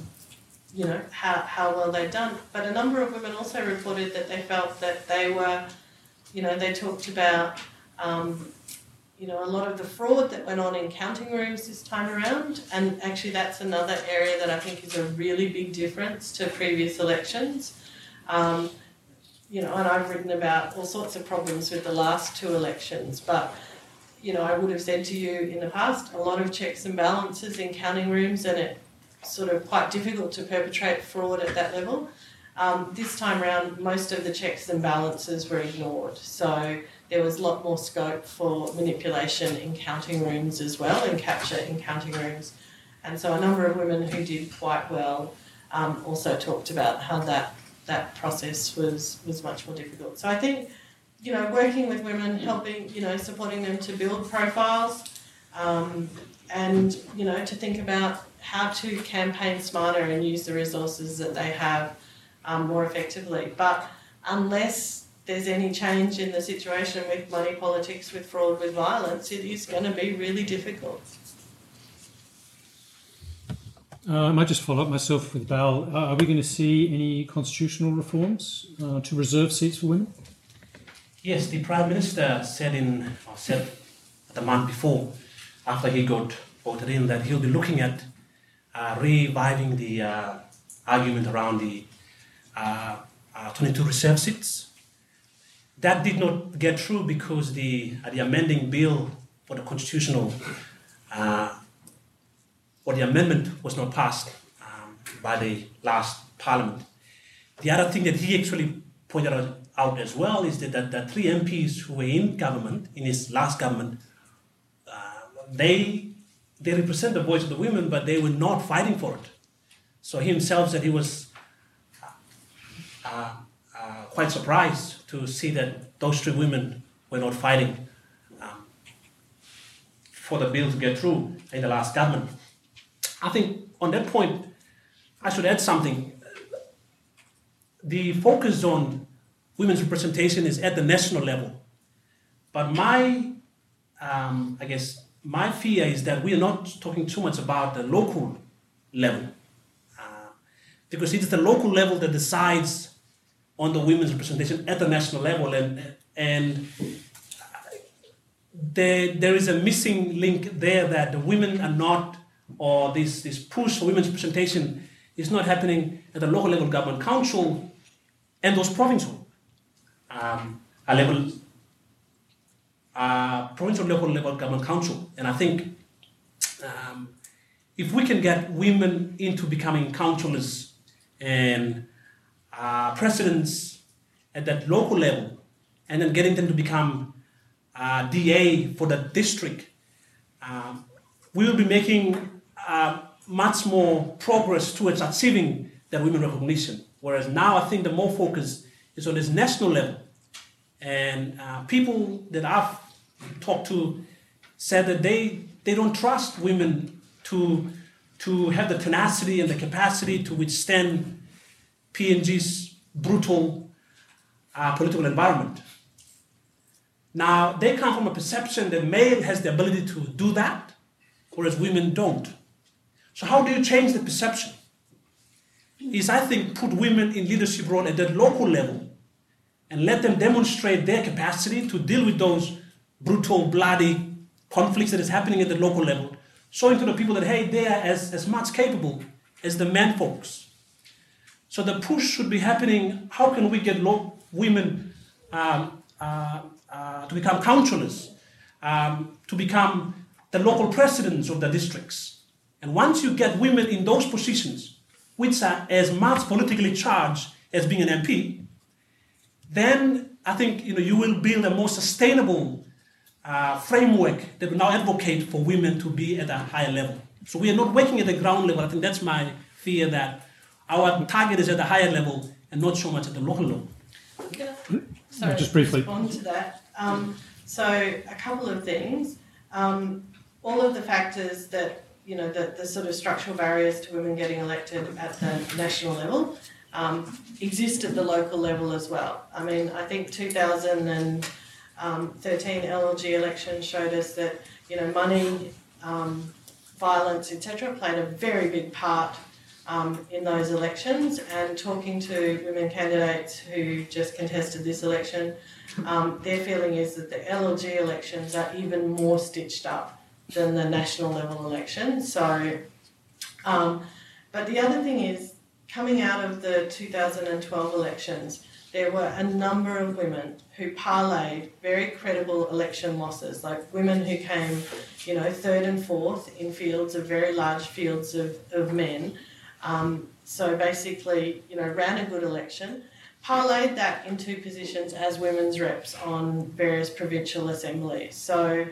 you know how, how well they'd done, but a number of women also reported that they felt that they were, you know, they talked about um, you know, a lot of the fraud that went on in counting rooms this time around. And actually, that's another area that I think is a really big difference to previous elections. Um, you know, and I've written about all sorts of problems with the last two elections, but you know, I would have said to you in the past, a lot of checks and balances in counting rooms, and it's sort of quite difficult to perpetrate fraud at that level. Um, this time around, most of the checks and balances were ignored. So there was a lot more scope for manipulation in counting rooms as well and capture in counting rooms. And so a number of women who did quite well um, also talked about how that, that process was, was much more difficult. So I think, you know, working with women, helping, you know, supporting them to build profiles um, and, you know, to think about how to campaign smarter and use the resources that they have um, more effectively. But unless there's any change in the situation with money politics, with fraud, with violence, it is going to be really difficult. Uh, I might just follow up myself with Bal. Uh, are we going to see any constitutional reforms uh, to reserve seats for women? Yes, the Prime Minister said in or said the month before, after he got voted in, that he'll be looking at uh, reviving the uh, argument around the uh, 22 reserve seats that did not get through because the, uh, the amending bill for the constitutional uh, or the amendment was not passed um, by the last parliament. The other thing that he actually pointed out, out as well is that, that the three MPs who were in government, in his last government, uh, they, they represent the voice of the women, but they were not fighting for it. So he himself said he was uh, uh quite surprised to see that those three women were not fighting um, for the bill to get through in the last government. I think on that point, I should add something. The focus on women's representation is at the national level. But my, um, I guess, my fear is that we are not talking too much about the local level. Uh, because it is the local level that decides on the women's representation at the national level. And and there, there is a missing link there that the women are not or this, this push for women's representation is not happening at the local level government council and those provincial um, level uh, provincial level level government council. And I think um, if we can get women into becoming councillors and uh, presidents at that local level and then getting them to become uh, DA for the district, um, we will be making uh, much more progress towards achieving that women recognition. Whereas now I think the more focus is on this national level. And uh, people that I've talked to said that they, they don't trust women to, to have the tenacity and the capacity to withstand PNG's brutal uh, political environment. Now, they come from a perception that male has the ability to do that, whereas women don't. So, how do you change the perception? Is, I think, put women in leadership role at that local level and let them demonstrate their capacity to deal with those brutal, bloody conflicts that is happening at the local level, showing to the people that, hey, they are as, as much capable as the men folks. So the push should be happening. How can we get low, women um, uh, uh, to become councillors, um, to become the local presidents of the districts? And once you get women in those positions, which are as much politically charged as being an MP, then I think you know you will build a more sustainable uh, framework that will now advocate for women to be at a higher level. So we are not working at the ground level. I think that's my fear that our target is at a higher level and not so much at the local level. Sorry, just briefly. respond to that. Um, so a couple of things. Um, all of the factors that you know the, the sort of structural barriers to women getting elected at the national level um, exist at the local level as well. I mean, I think 2013 LLG election showed us that you know money, um, violence, etc., played a very big part um, in those elections. And talking to women candidates who just contested this election, um, their feeling is that the LLG elections are even more stitched up than the national level election. So, um, but the other thing is, coming out of the 2012 elections, there were a number of women who parlayed very credible election losses, like women who came, you know, third and fourth in fields of very large fields of, of men. Um, so basically, you know, ran a good election, parlayed that into positions as women's reps on various provincial assemblies. So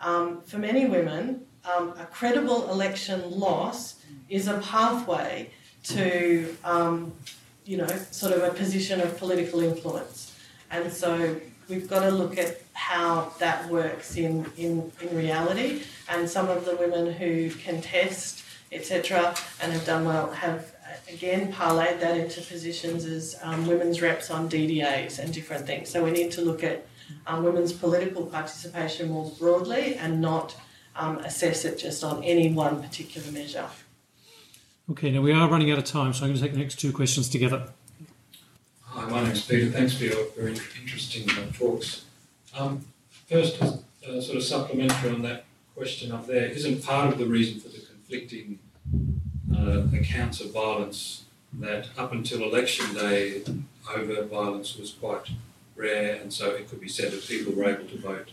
um, for many women, um, a credible election loss is a pathway to, um, you know, sort of a position of political influence. And so we've got to look at how that works in, in, in reality. And some of the women who contest, etc., and have done well have again parlayed that into positions as um, women's reps on DDAs and different things. So we need to look at um, women's political participation more broadly and not um, assess it just on any one particular measure. Okay, now we are running out of time, so I'm going to take the next two questions together. Hi, my name's Peter. Thanks for your very interesting uh, talks. Um, first, uh, sort of supplementary on that question up there, isn't part of the reason for the conflicting uh, accounts of violence that up until election day, overt violence was quite rare, and so it could be said that people were able to vote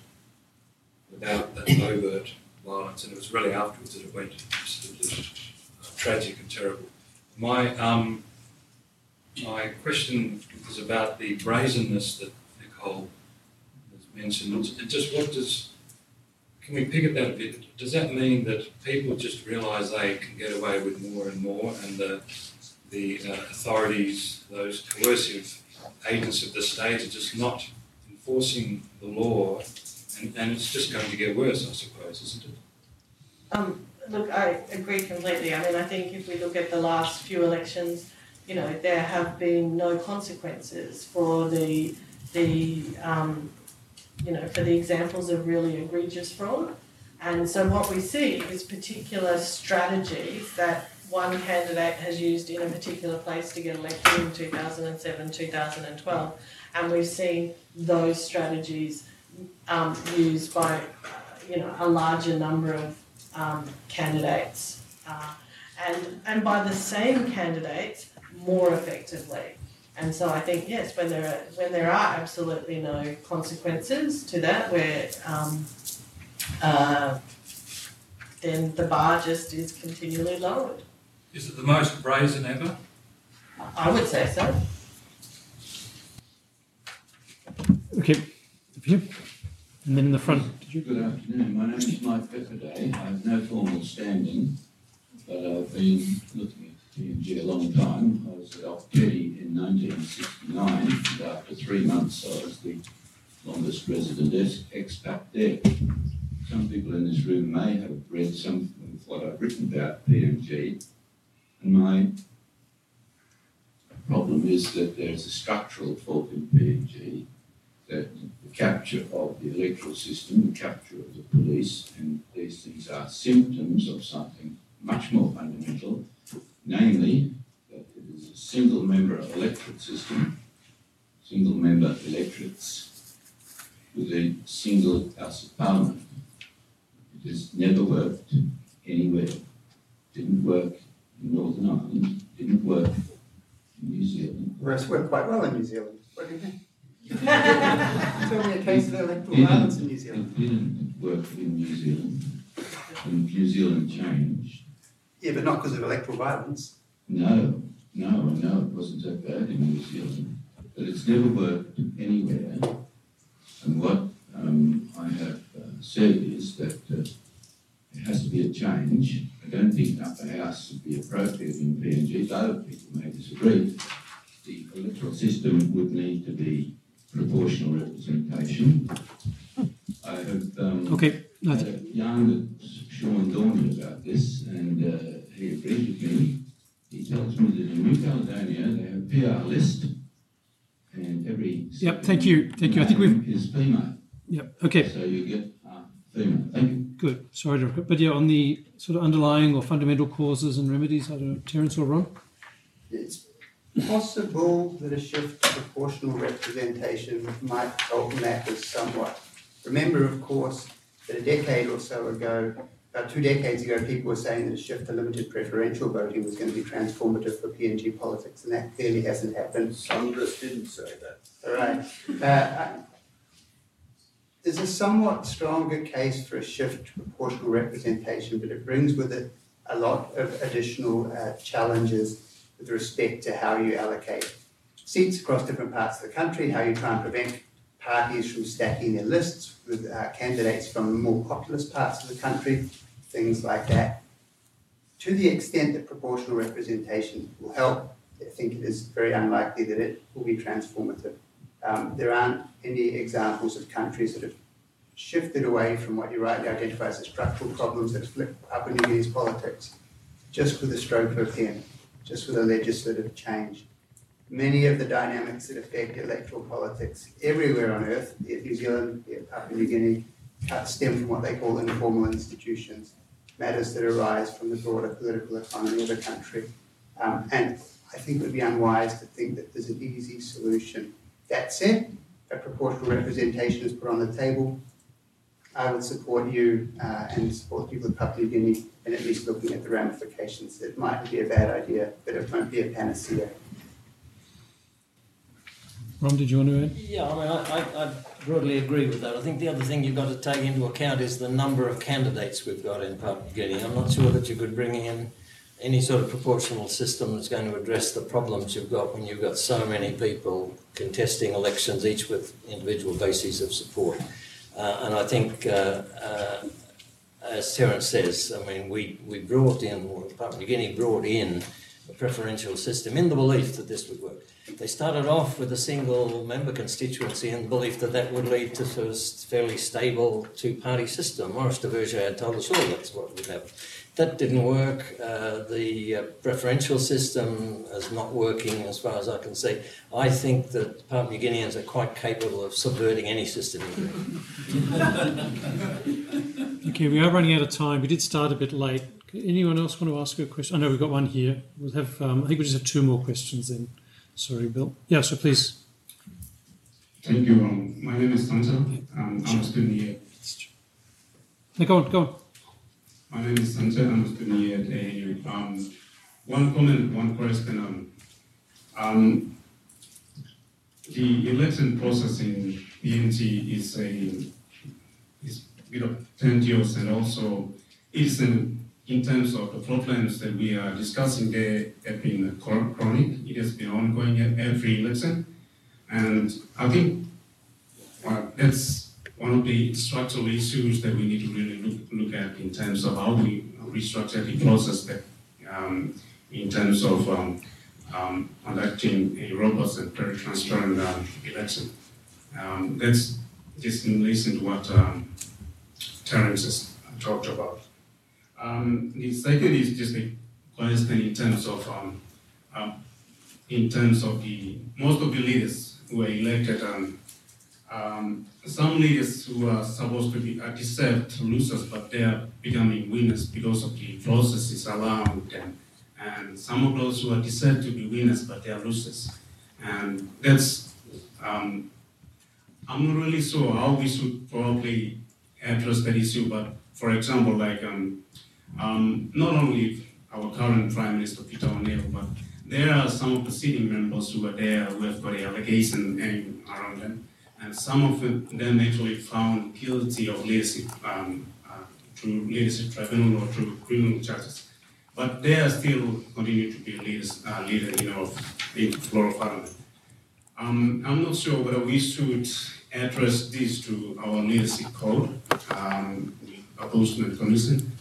without that overt violence, and it was really afterwards that it went absolutely uh, tragic and terrible. My um, my question is about the brazenness that Nicole has mentioned. It just what does can we pick at that a bit? Does that mean that people just realise they can get away with more and more, and the the uh, authorities, those coercive agents of the state, are just not enforcing the law, and, and it's just going to get worse, I suppose, isn't it? Um, look, I agree completely. I mean, I think if we look at the last few elections, you know, there have been no consequences for the the um, you know for the examples of really egregious fraud, and so what we see is particular strategies that one candidate has used in a particular place to get elected in 2007, 2012, and we've seen those strategies um, used by you know a larger number of um, candidates, uh, and and by the same candidates more effectively. And so I think yes, when there are when there are absolutely no consequences to that, where um, uh, then the bar just is continually lowered. Is it the most brazen ever? I would say so. Okay, up here. And then in the front. Did you? Good afternoon. My name is Mike Pepperday. I have no formal standing, but I've been looking at PNG a long time. I was at Jetty in 1969, and after three months, I was the longest resident ex- expat there. Some people in this room may have read some of what I've written about PNG, and my problem is that there's a structural fault in PNG that the capture of the electoral system, the capture of the police, and these things are symptoms of something much more fundamental, namely that it is a single member electorate system, single member electorates with a single House of Parliament. It has never worked anywhere. Didn't work in Northern Ireland, didn't work in New Zealand. Whereas worked quite well in New Zealand. What do you think? Tell me a case of electoral violence in New Zealand. It didn't work in New Zealand. And New Zealand changed. Yeah, but not because of electoral violence. No, no, no, it wasn't so bad in New Zealand. But it's never worked anywhere. And what um, I have uh, said is that uh, there has to be a change. I don't think upper house would be appropriate in PNG, though people may disagree. The electoral system would need to be proportional representation. I have um, Okay, no, had a yarn with Sean Dorney about this, and uh, he agrees with me. He tells me that in New Caledonia they have a PR list, and every Yep, thank you, thank you. I think we've- name is female, Yep, okay, so you get uh, female. Thank you. good. Sorry to, but yeah, on the sort of underlying or fundamental causes and remedies, I don't know, Terence or Ron? It's possible that a shift to proportional representation might help matters somewhat. Remember, of course, that a decade or so ago, about two decades ago, people were saying that a shift to limited preferential voting was going to be transformative for PNG politics, and that clearly hasn't happened. Congress didn't say that. All right. Uh, there's a somewhat stronger case for a shift to proportional representation, but it brings with it a lot of additional uh, challenges with respect to how you allocate seats across different parts of the country, how you try and prevent parties from stacking their lists with uh, candidates from more populous parts of the country, things like that. To the extent that proportional representation will help, I think it is very unlikely that it will be transformative. Um, there aren't any examples of countries that have shifted away from what you rightly identify as the structural problems that have flipped Papua New politics just with a stroke of a pen, just with a legislative change. Many of the dynamics that affect electoral politics everywhere on earth, be it New Zealand, be it Papua New Guinea, stem from what they call informal institutions, matters that arise from the broader political economy of a country. Um, and I think it would be unwise to think that there's an easy solution. That said, a proportional representation is put on the table. I would support you uh, and support people of Papua New Guinea in at least looking at the ramifications. It might be a bad idea, but it won't be a panacea. Ron, did you want to add? Yeah, I mean, I, I, I broadly agree with that. I think the other thing you've got to take into account is the number of candidates we've got in Papua New Guinea. I'm not sure that you could bring in any sort of proportional system that's going to address the problems you've got when you've got so many people contesting elections, each with individual bases of support. Uh, and I think, uh, uh, as Terence says, I mean, we, we brought in, or Papua New Guinea brought in a preferential system in the belief that this would work. They started off with a single member constituency in the belief that that would lead to a fairly stable two party system. Maurice Duverger had told us all that's what would happen. That didn't work. Uh, the uh, preferential system is not working as far as I can see. I think that Papua New Guineans are quite capable of subverting any system. Okay, we are running out of time. We did start a bit late. Anyone else want to ask a question? I know we've got one here. We'll have. Um, I think we just have two more questions then. Sorry, Bill. Yeah, so please. Thank you. Um, my name is Sansa. Um, I'm a student here. No, go on, go on. My name is Sansa. I'm a student here at ANU. Um, one comment, one question. Um, um, the election process in PNG is a is a bit of tedious and also is in, terms of the problems that we are discussing there have been chronic. It has been ongoing at every election. And I think well, that's one of the structural issues that we need to really look, look at in terms of how we restructure the process that, um, in terms of um, um, conducting a robust and very transparent um, election. Um, that's just in relation to what um, Terence has talked about. Um, the second is just a question in terms of um, um, in terms of the most of the leaders who were elected. Um, um, some leaders who are supposed to be are deserved losers, but they are becoming winners because of the processes around them. And some of those who are deserved to be winners, but they are losers. And that's um, I'm not really sure how we should probably address that issue, but for example, like um, um, not only our current Prime Minister Peter O'Neill, but there are some of the sitting members who are there who have got allegations hanging around them, and some of them actually found guilty of leadership um, uh, through leadership tribunal or through criminal charges. But they are still continue to be leaders, uh, leader, you know, in floor of parliament. Um, I'm not sure whether we should address this to our leadership code, um, the Ombudsman Commission,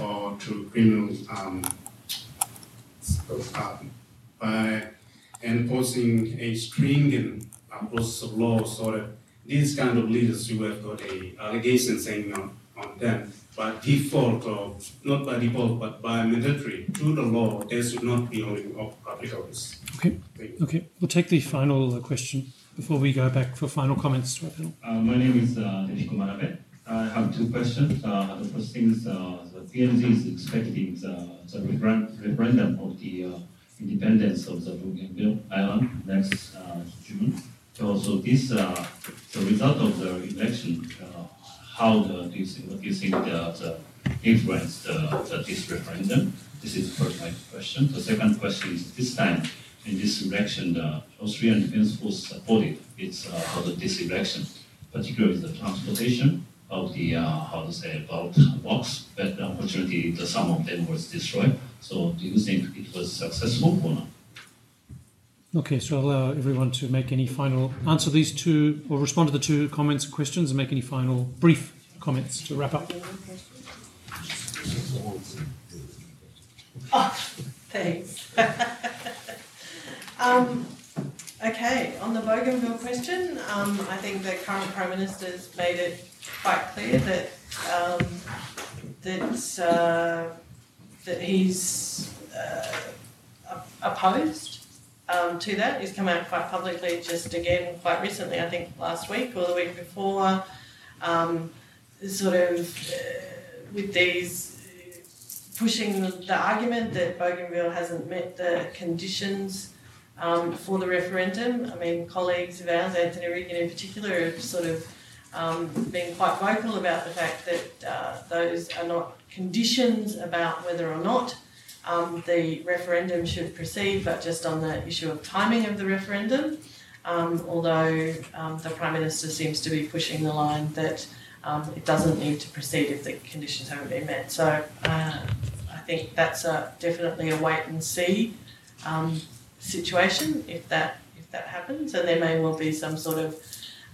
or to criminal um, uh, by enforcing a stringent uh, process of law so that these kind of leaders who have got a allegation saying on, on them by default or not by default but by mandatory to the law they should not be only public office. Okay. Okay. We'll take the final uh, question before we go back for final comments to our panel. Uh, my name is uh, Manabe. I have two questions. Uh, the first thing is uh, PNG is expecting the, the referendum of the uh, independence of the Bougainville Island next uh, June. So, this uh, the result of the election, uh, how the, do, you think, do you think the, the influence the, the, this referendum? This is the first my question. The second question is this time in this election, the Australian Defence Force supported its uh, for this election, particularly the transportation of the uh, how to say ballot box, but unfortunately the some of them was destroyed. So do you think it was successful or not? Okay, so I'll allow everyone to make any final answer these two or respond to the two comments and questions and make any final brief comments to wrap up. Oh, thanks. um, okay, on the Bougainville question, um, I think the current Prime Minister's made it quite clear that um, that uh, that he's uh, opposed um, to that. He's come out quite publicly, just again quite recently, I think last week or the week before, um, sort of uh, with these pushing the argument that Bougainville hasn't met the conditions um, for the referendum. I mean, colleagues of ours, Anthony Regan in particular, have sort of um, been quite vocal about the fact that uh, those are not conditions about whether or not um, the referendum should proceed, but just on the issue of timing of the referendum. Um, although um, the Prime Minister seems to be pushing the line that um, it doesn't need to proceed if the conditions haven't been met. So uh, I think that's a, definitely a wait and see um, situation if that if that happens, and there may well be some sort of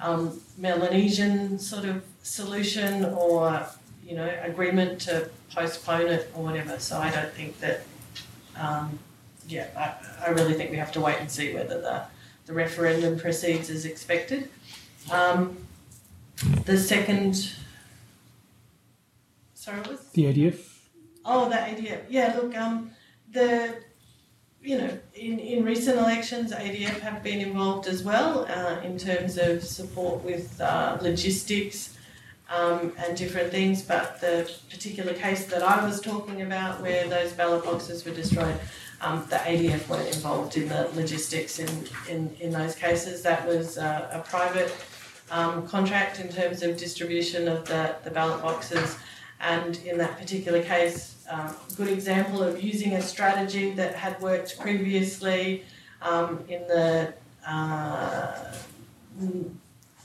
um, Melanesian sort of solution or you know agreement to postpone it or whatever. So I don't think that. Um, yeah, I, I really think we have to wait and see whether the, the referendum proceeds as expected. Um, the second, sorry, what? The ADF. Oh, the ADF. Yeah, look, um, the you know, in, in recent elections, ADF have been involved as well uh, in terms of support with uh, logistics um, and different things. But the particular case that I was talking about, where those ballot boxes were destroyed, um, the ADF weren't involved in the logistics in, in, in those cases. That was uh, a private um, contract in terms of distribution of the, the ballot boxes. And in that particular case, um, good example of using a strategy that had worked previously um, in the uh,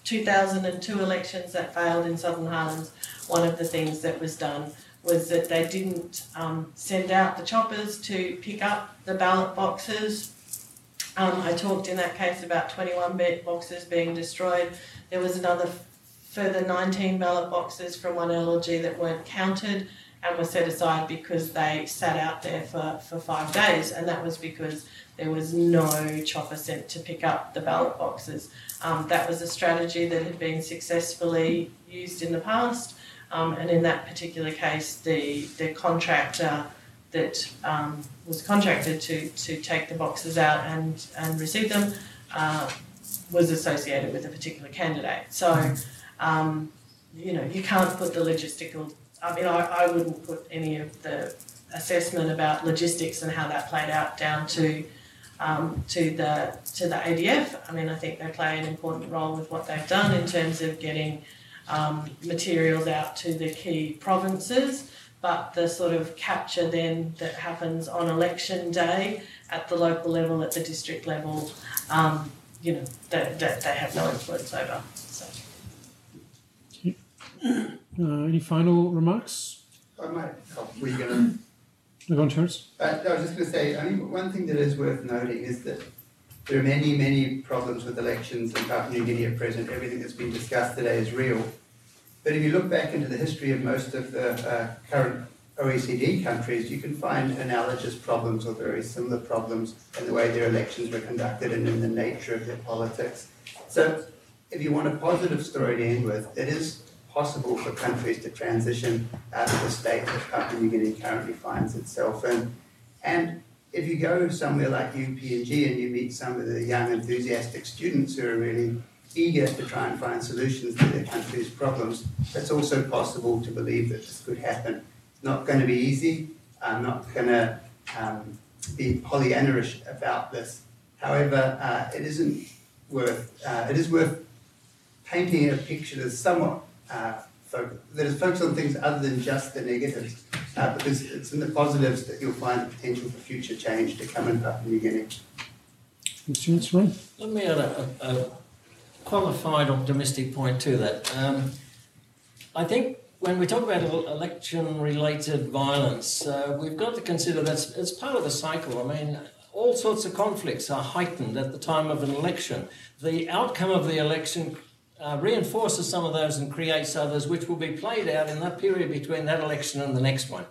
2002 elections that failed in Southern Highlands. One of the things that was done was that they didn't um, send out the choppers to pick up the ballot boxes. Um, I talked in that case about 21 boxes being destroyed. There was another further 19 ballot boxes from one LLG that weren't counted and were set aside because they sat out there for, for five days, and that was because there was no chopper sent to pick up the ballot boxes. Um, that was a strategy that had been successfully used in the past, um, and in that particular case, the, the contractor that um, was contracted to, to take the boxes out and, and receive them uh, was associated with a particular candidate. So, um, you know, you can't put the logistical I mean, I, I wouldn't put any of the assessment about logistics and how that played out down to um, to the to the ADF. I mean, I think they play an important role with what they've done in terms of getting um, materials out to the key provinces. But the sort of capture then that happens on election day at the local level, at the district level, um, you know, that, they have no influence over. So. Uh, any final remarks? I might, oh, were you going to? Go on, Terence. Uh, I was just going to say, I mean, one thing that is worth noting is that there are many, many problems with elections in Papua New Guinea at present. Everything that's been discussed today is real. But if you look back into the history of most of the uh, current OECD countries, you can find analogous problems or very similar problems in the way their elections were conducted and in the nature of their politics. So, if you want a positive story to end with, it is possible for countries to transition out of the state that Papua New Guinea currently finds itself in. And if you go somewhere like UPNG and you meet some of the young enthusiastic students who are really eager to try and find solutions to their country's problems, it's also possible to believe that this could happen. It's not going to be easy. I'm not going to um, be Pollyannaish about this. However, uh, it isn't worth. Uh, it is worth painting a picture that's somewhat uh, that is focused on things other than just the negatives, uh, because it's in the positives that you'll find the potential for future change to come in Papua New Guinea. Let me add a, a, a, qualified optimistic point to that. Um, I think when we talk about election-related violence, uh, we've got to consider that it's part of the cycle. I mean, all sorts of conflicts are heightened at the time of an election. The outcome of the election uh, reinforces some of those and creates others, which will be played out in that period between that election and the next one.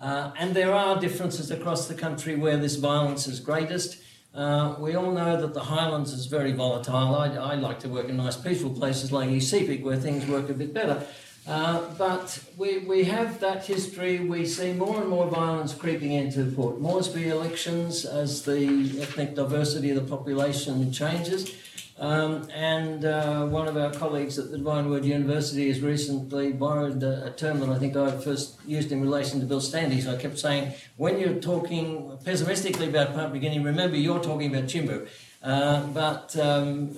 Uh, and there are differences across the country where this violence is greatest. Uh, we all know that the Highlands is very volatile. I, I, like to work in nice peaceful places like East where things work a bit better. Uh, but we, we have that history. We see more and more violence creeping into Port Moresby elections as the ethnic diversity of the population changes. Um, and uh, one of our colleagues at the Divine Word University has recently borrowed a, a, term that I think I first used in relation to Bill Standish. I kept saying, when you're talking pessimistically about Papua New Guinea, remember you're talking about Chimbu. Uh, but um,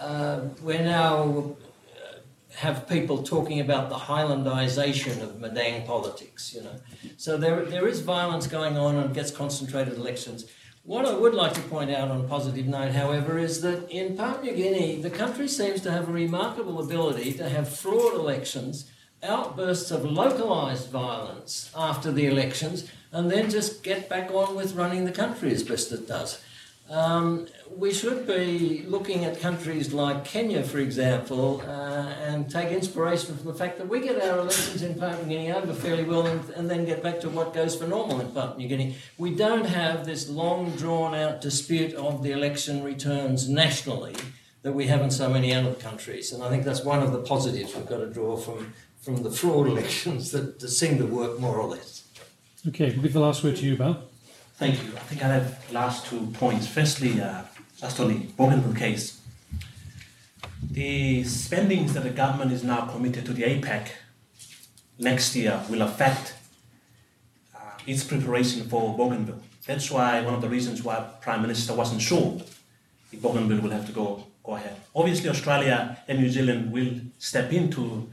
uh, we're now uh, have people talking about the Highlandization of Madang politics, you know. So there, there is violence going on and gets concentrated elections. What I would like to point out on a positive note, however, is that in Papua New Guinea, the country seems to have a remarkable ability to have flawed elections, outbursts of localised violence after the elections, and then just get back on with running the country as best it does. Um, we should be looking at countries like Kenya, for example, uh, and take inspiration from the fact that we get our elections in Papua New Guinea over fairly well and, and, then get back to what goes for normal in Papua New Guinea. We don't have this long drawn out dispute of the election returns nationally that we have in so many other countries. And I think that's one of the positives we've got to draw from, from the fraud elections that, seem to work more or less. Okay, we'll give the last word to you, Bal. Thank you. I think I have last two points. Firstly, uh, just on the Bougainville case, the spendings that the government is now committed to the APEC next year will affect uh, its preparation for Bougainville. That's why one of the reasons why Prime Minister wasn't sure if Bougainville will have to go go ahead. Obviously, Australia and New Zealand will step in to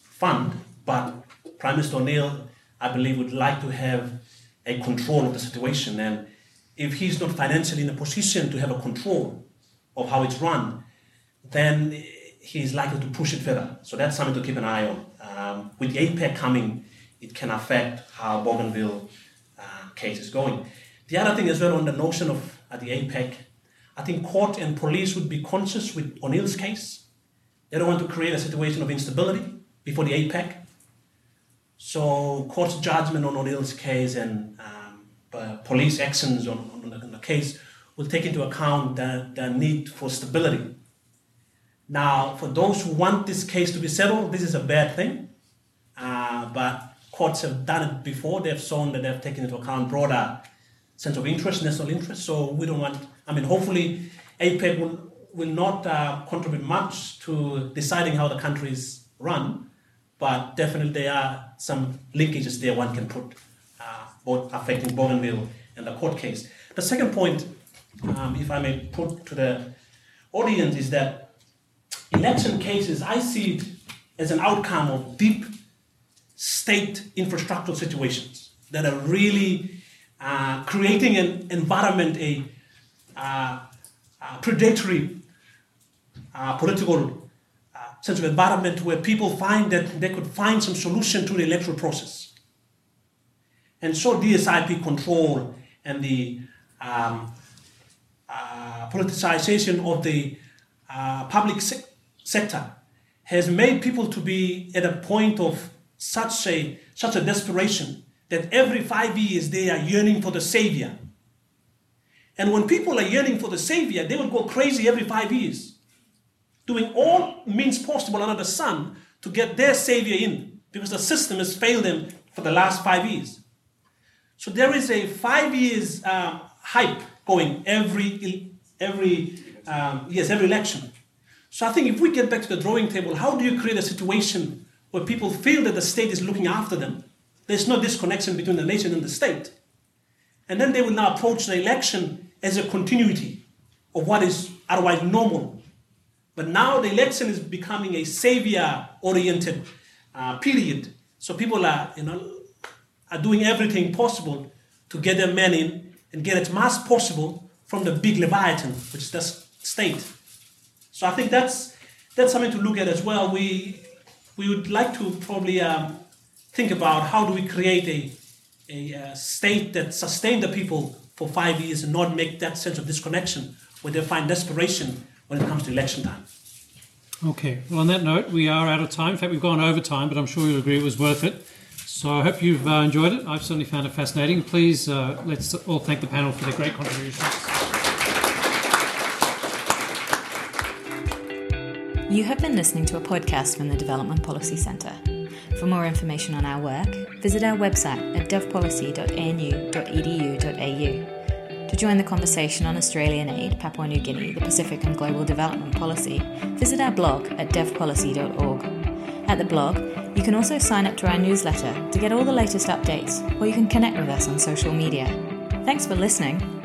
fund, but Prime Minister O'Neill, I believe, would like to have a control of the situation. And if he's not financially in a position to have a control of how it's run, then he's likely to push it further. So that's something to keep an eye on. Um, with the APEC coming, it can affect how Bougainville uh, case is going. The other thing as well on the notion of uh, the APEC, I think court and police would be conscious with O'Neill's case. They don't want to create a situation of instability before the APEC. So court's judgment on O'Neill's case and um, uh, police actions on, on, the, on, the, case will take into account the, the need for stability. Now, for those who want this case to be settled, this is a bad thing. Uh, but courts have done it before. They've shown that they've taken into account broader sense of interest, national interest. So we don't want. I mean, hopefully, APEC will will not uh, contribute much to deciding how the country is run but definitely they are some linkages there one can put, uh, both affecting Bougainville and the court case. The second point um, if I may put to the audience, is that election cases, I see it as an outcome of deep state infrastructural situations that are really uh, creating an environment, a uh, uh, predatory uh, political sense of environment where people find that they could find some solution to the electoral process. And so DSIP control and the um, uh, politicization of the uh, public se- sector has made people to be at a point of such a such a desperation that every five years they are yearning for the savior. And when people are yearning for the savior, they will go crazy every five years, doing all means possible under the sun to get their savior in, because the system has failed them for the last five years. So there is a five years um, hype going every every um, yes every election. So I think if we get back to the drawing table, how do you create a situation where people feel that the state is looking after them? There's no disconnection between the nation and the state, and then they will now approach the election as a continuity of what is otherwise normal. But now the election is becoming a savior-oriented uh, period. So people are you know are doing everything possible to get their men in and get as much possible from the big leviathan, which is the state. So I think that's that's something to look at as well. We we would like to probably um, think about how do we create a a uh, state that sustain the people for five years and not make that sense of disconnection where they find desperation when it comes to election time. Okay, well, on that note, we are out of time. In fact, we've gone over time, but I'm sure you'll agree it was worth it. So I hope you've uh, enjoyed it. I've certainly found it fascinating. Please uh, let's all thank the panel for their great contributions. You have been listening to a podcast from the Development Policy Centre. For more information on our work, visit our website at devpolicy.anu.edu.au. To join the conversation on Australian aid, Papua New Guinea, the Pacific and global development policy, visit our blog at devpolicy.org. At the blog, you can also sign up to our newsletter to get all the latest updates, or you can connect with us on social media. Thanks for listening.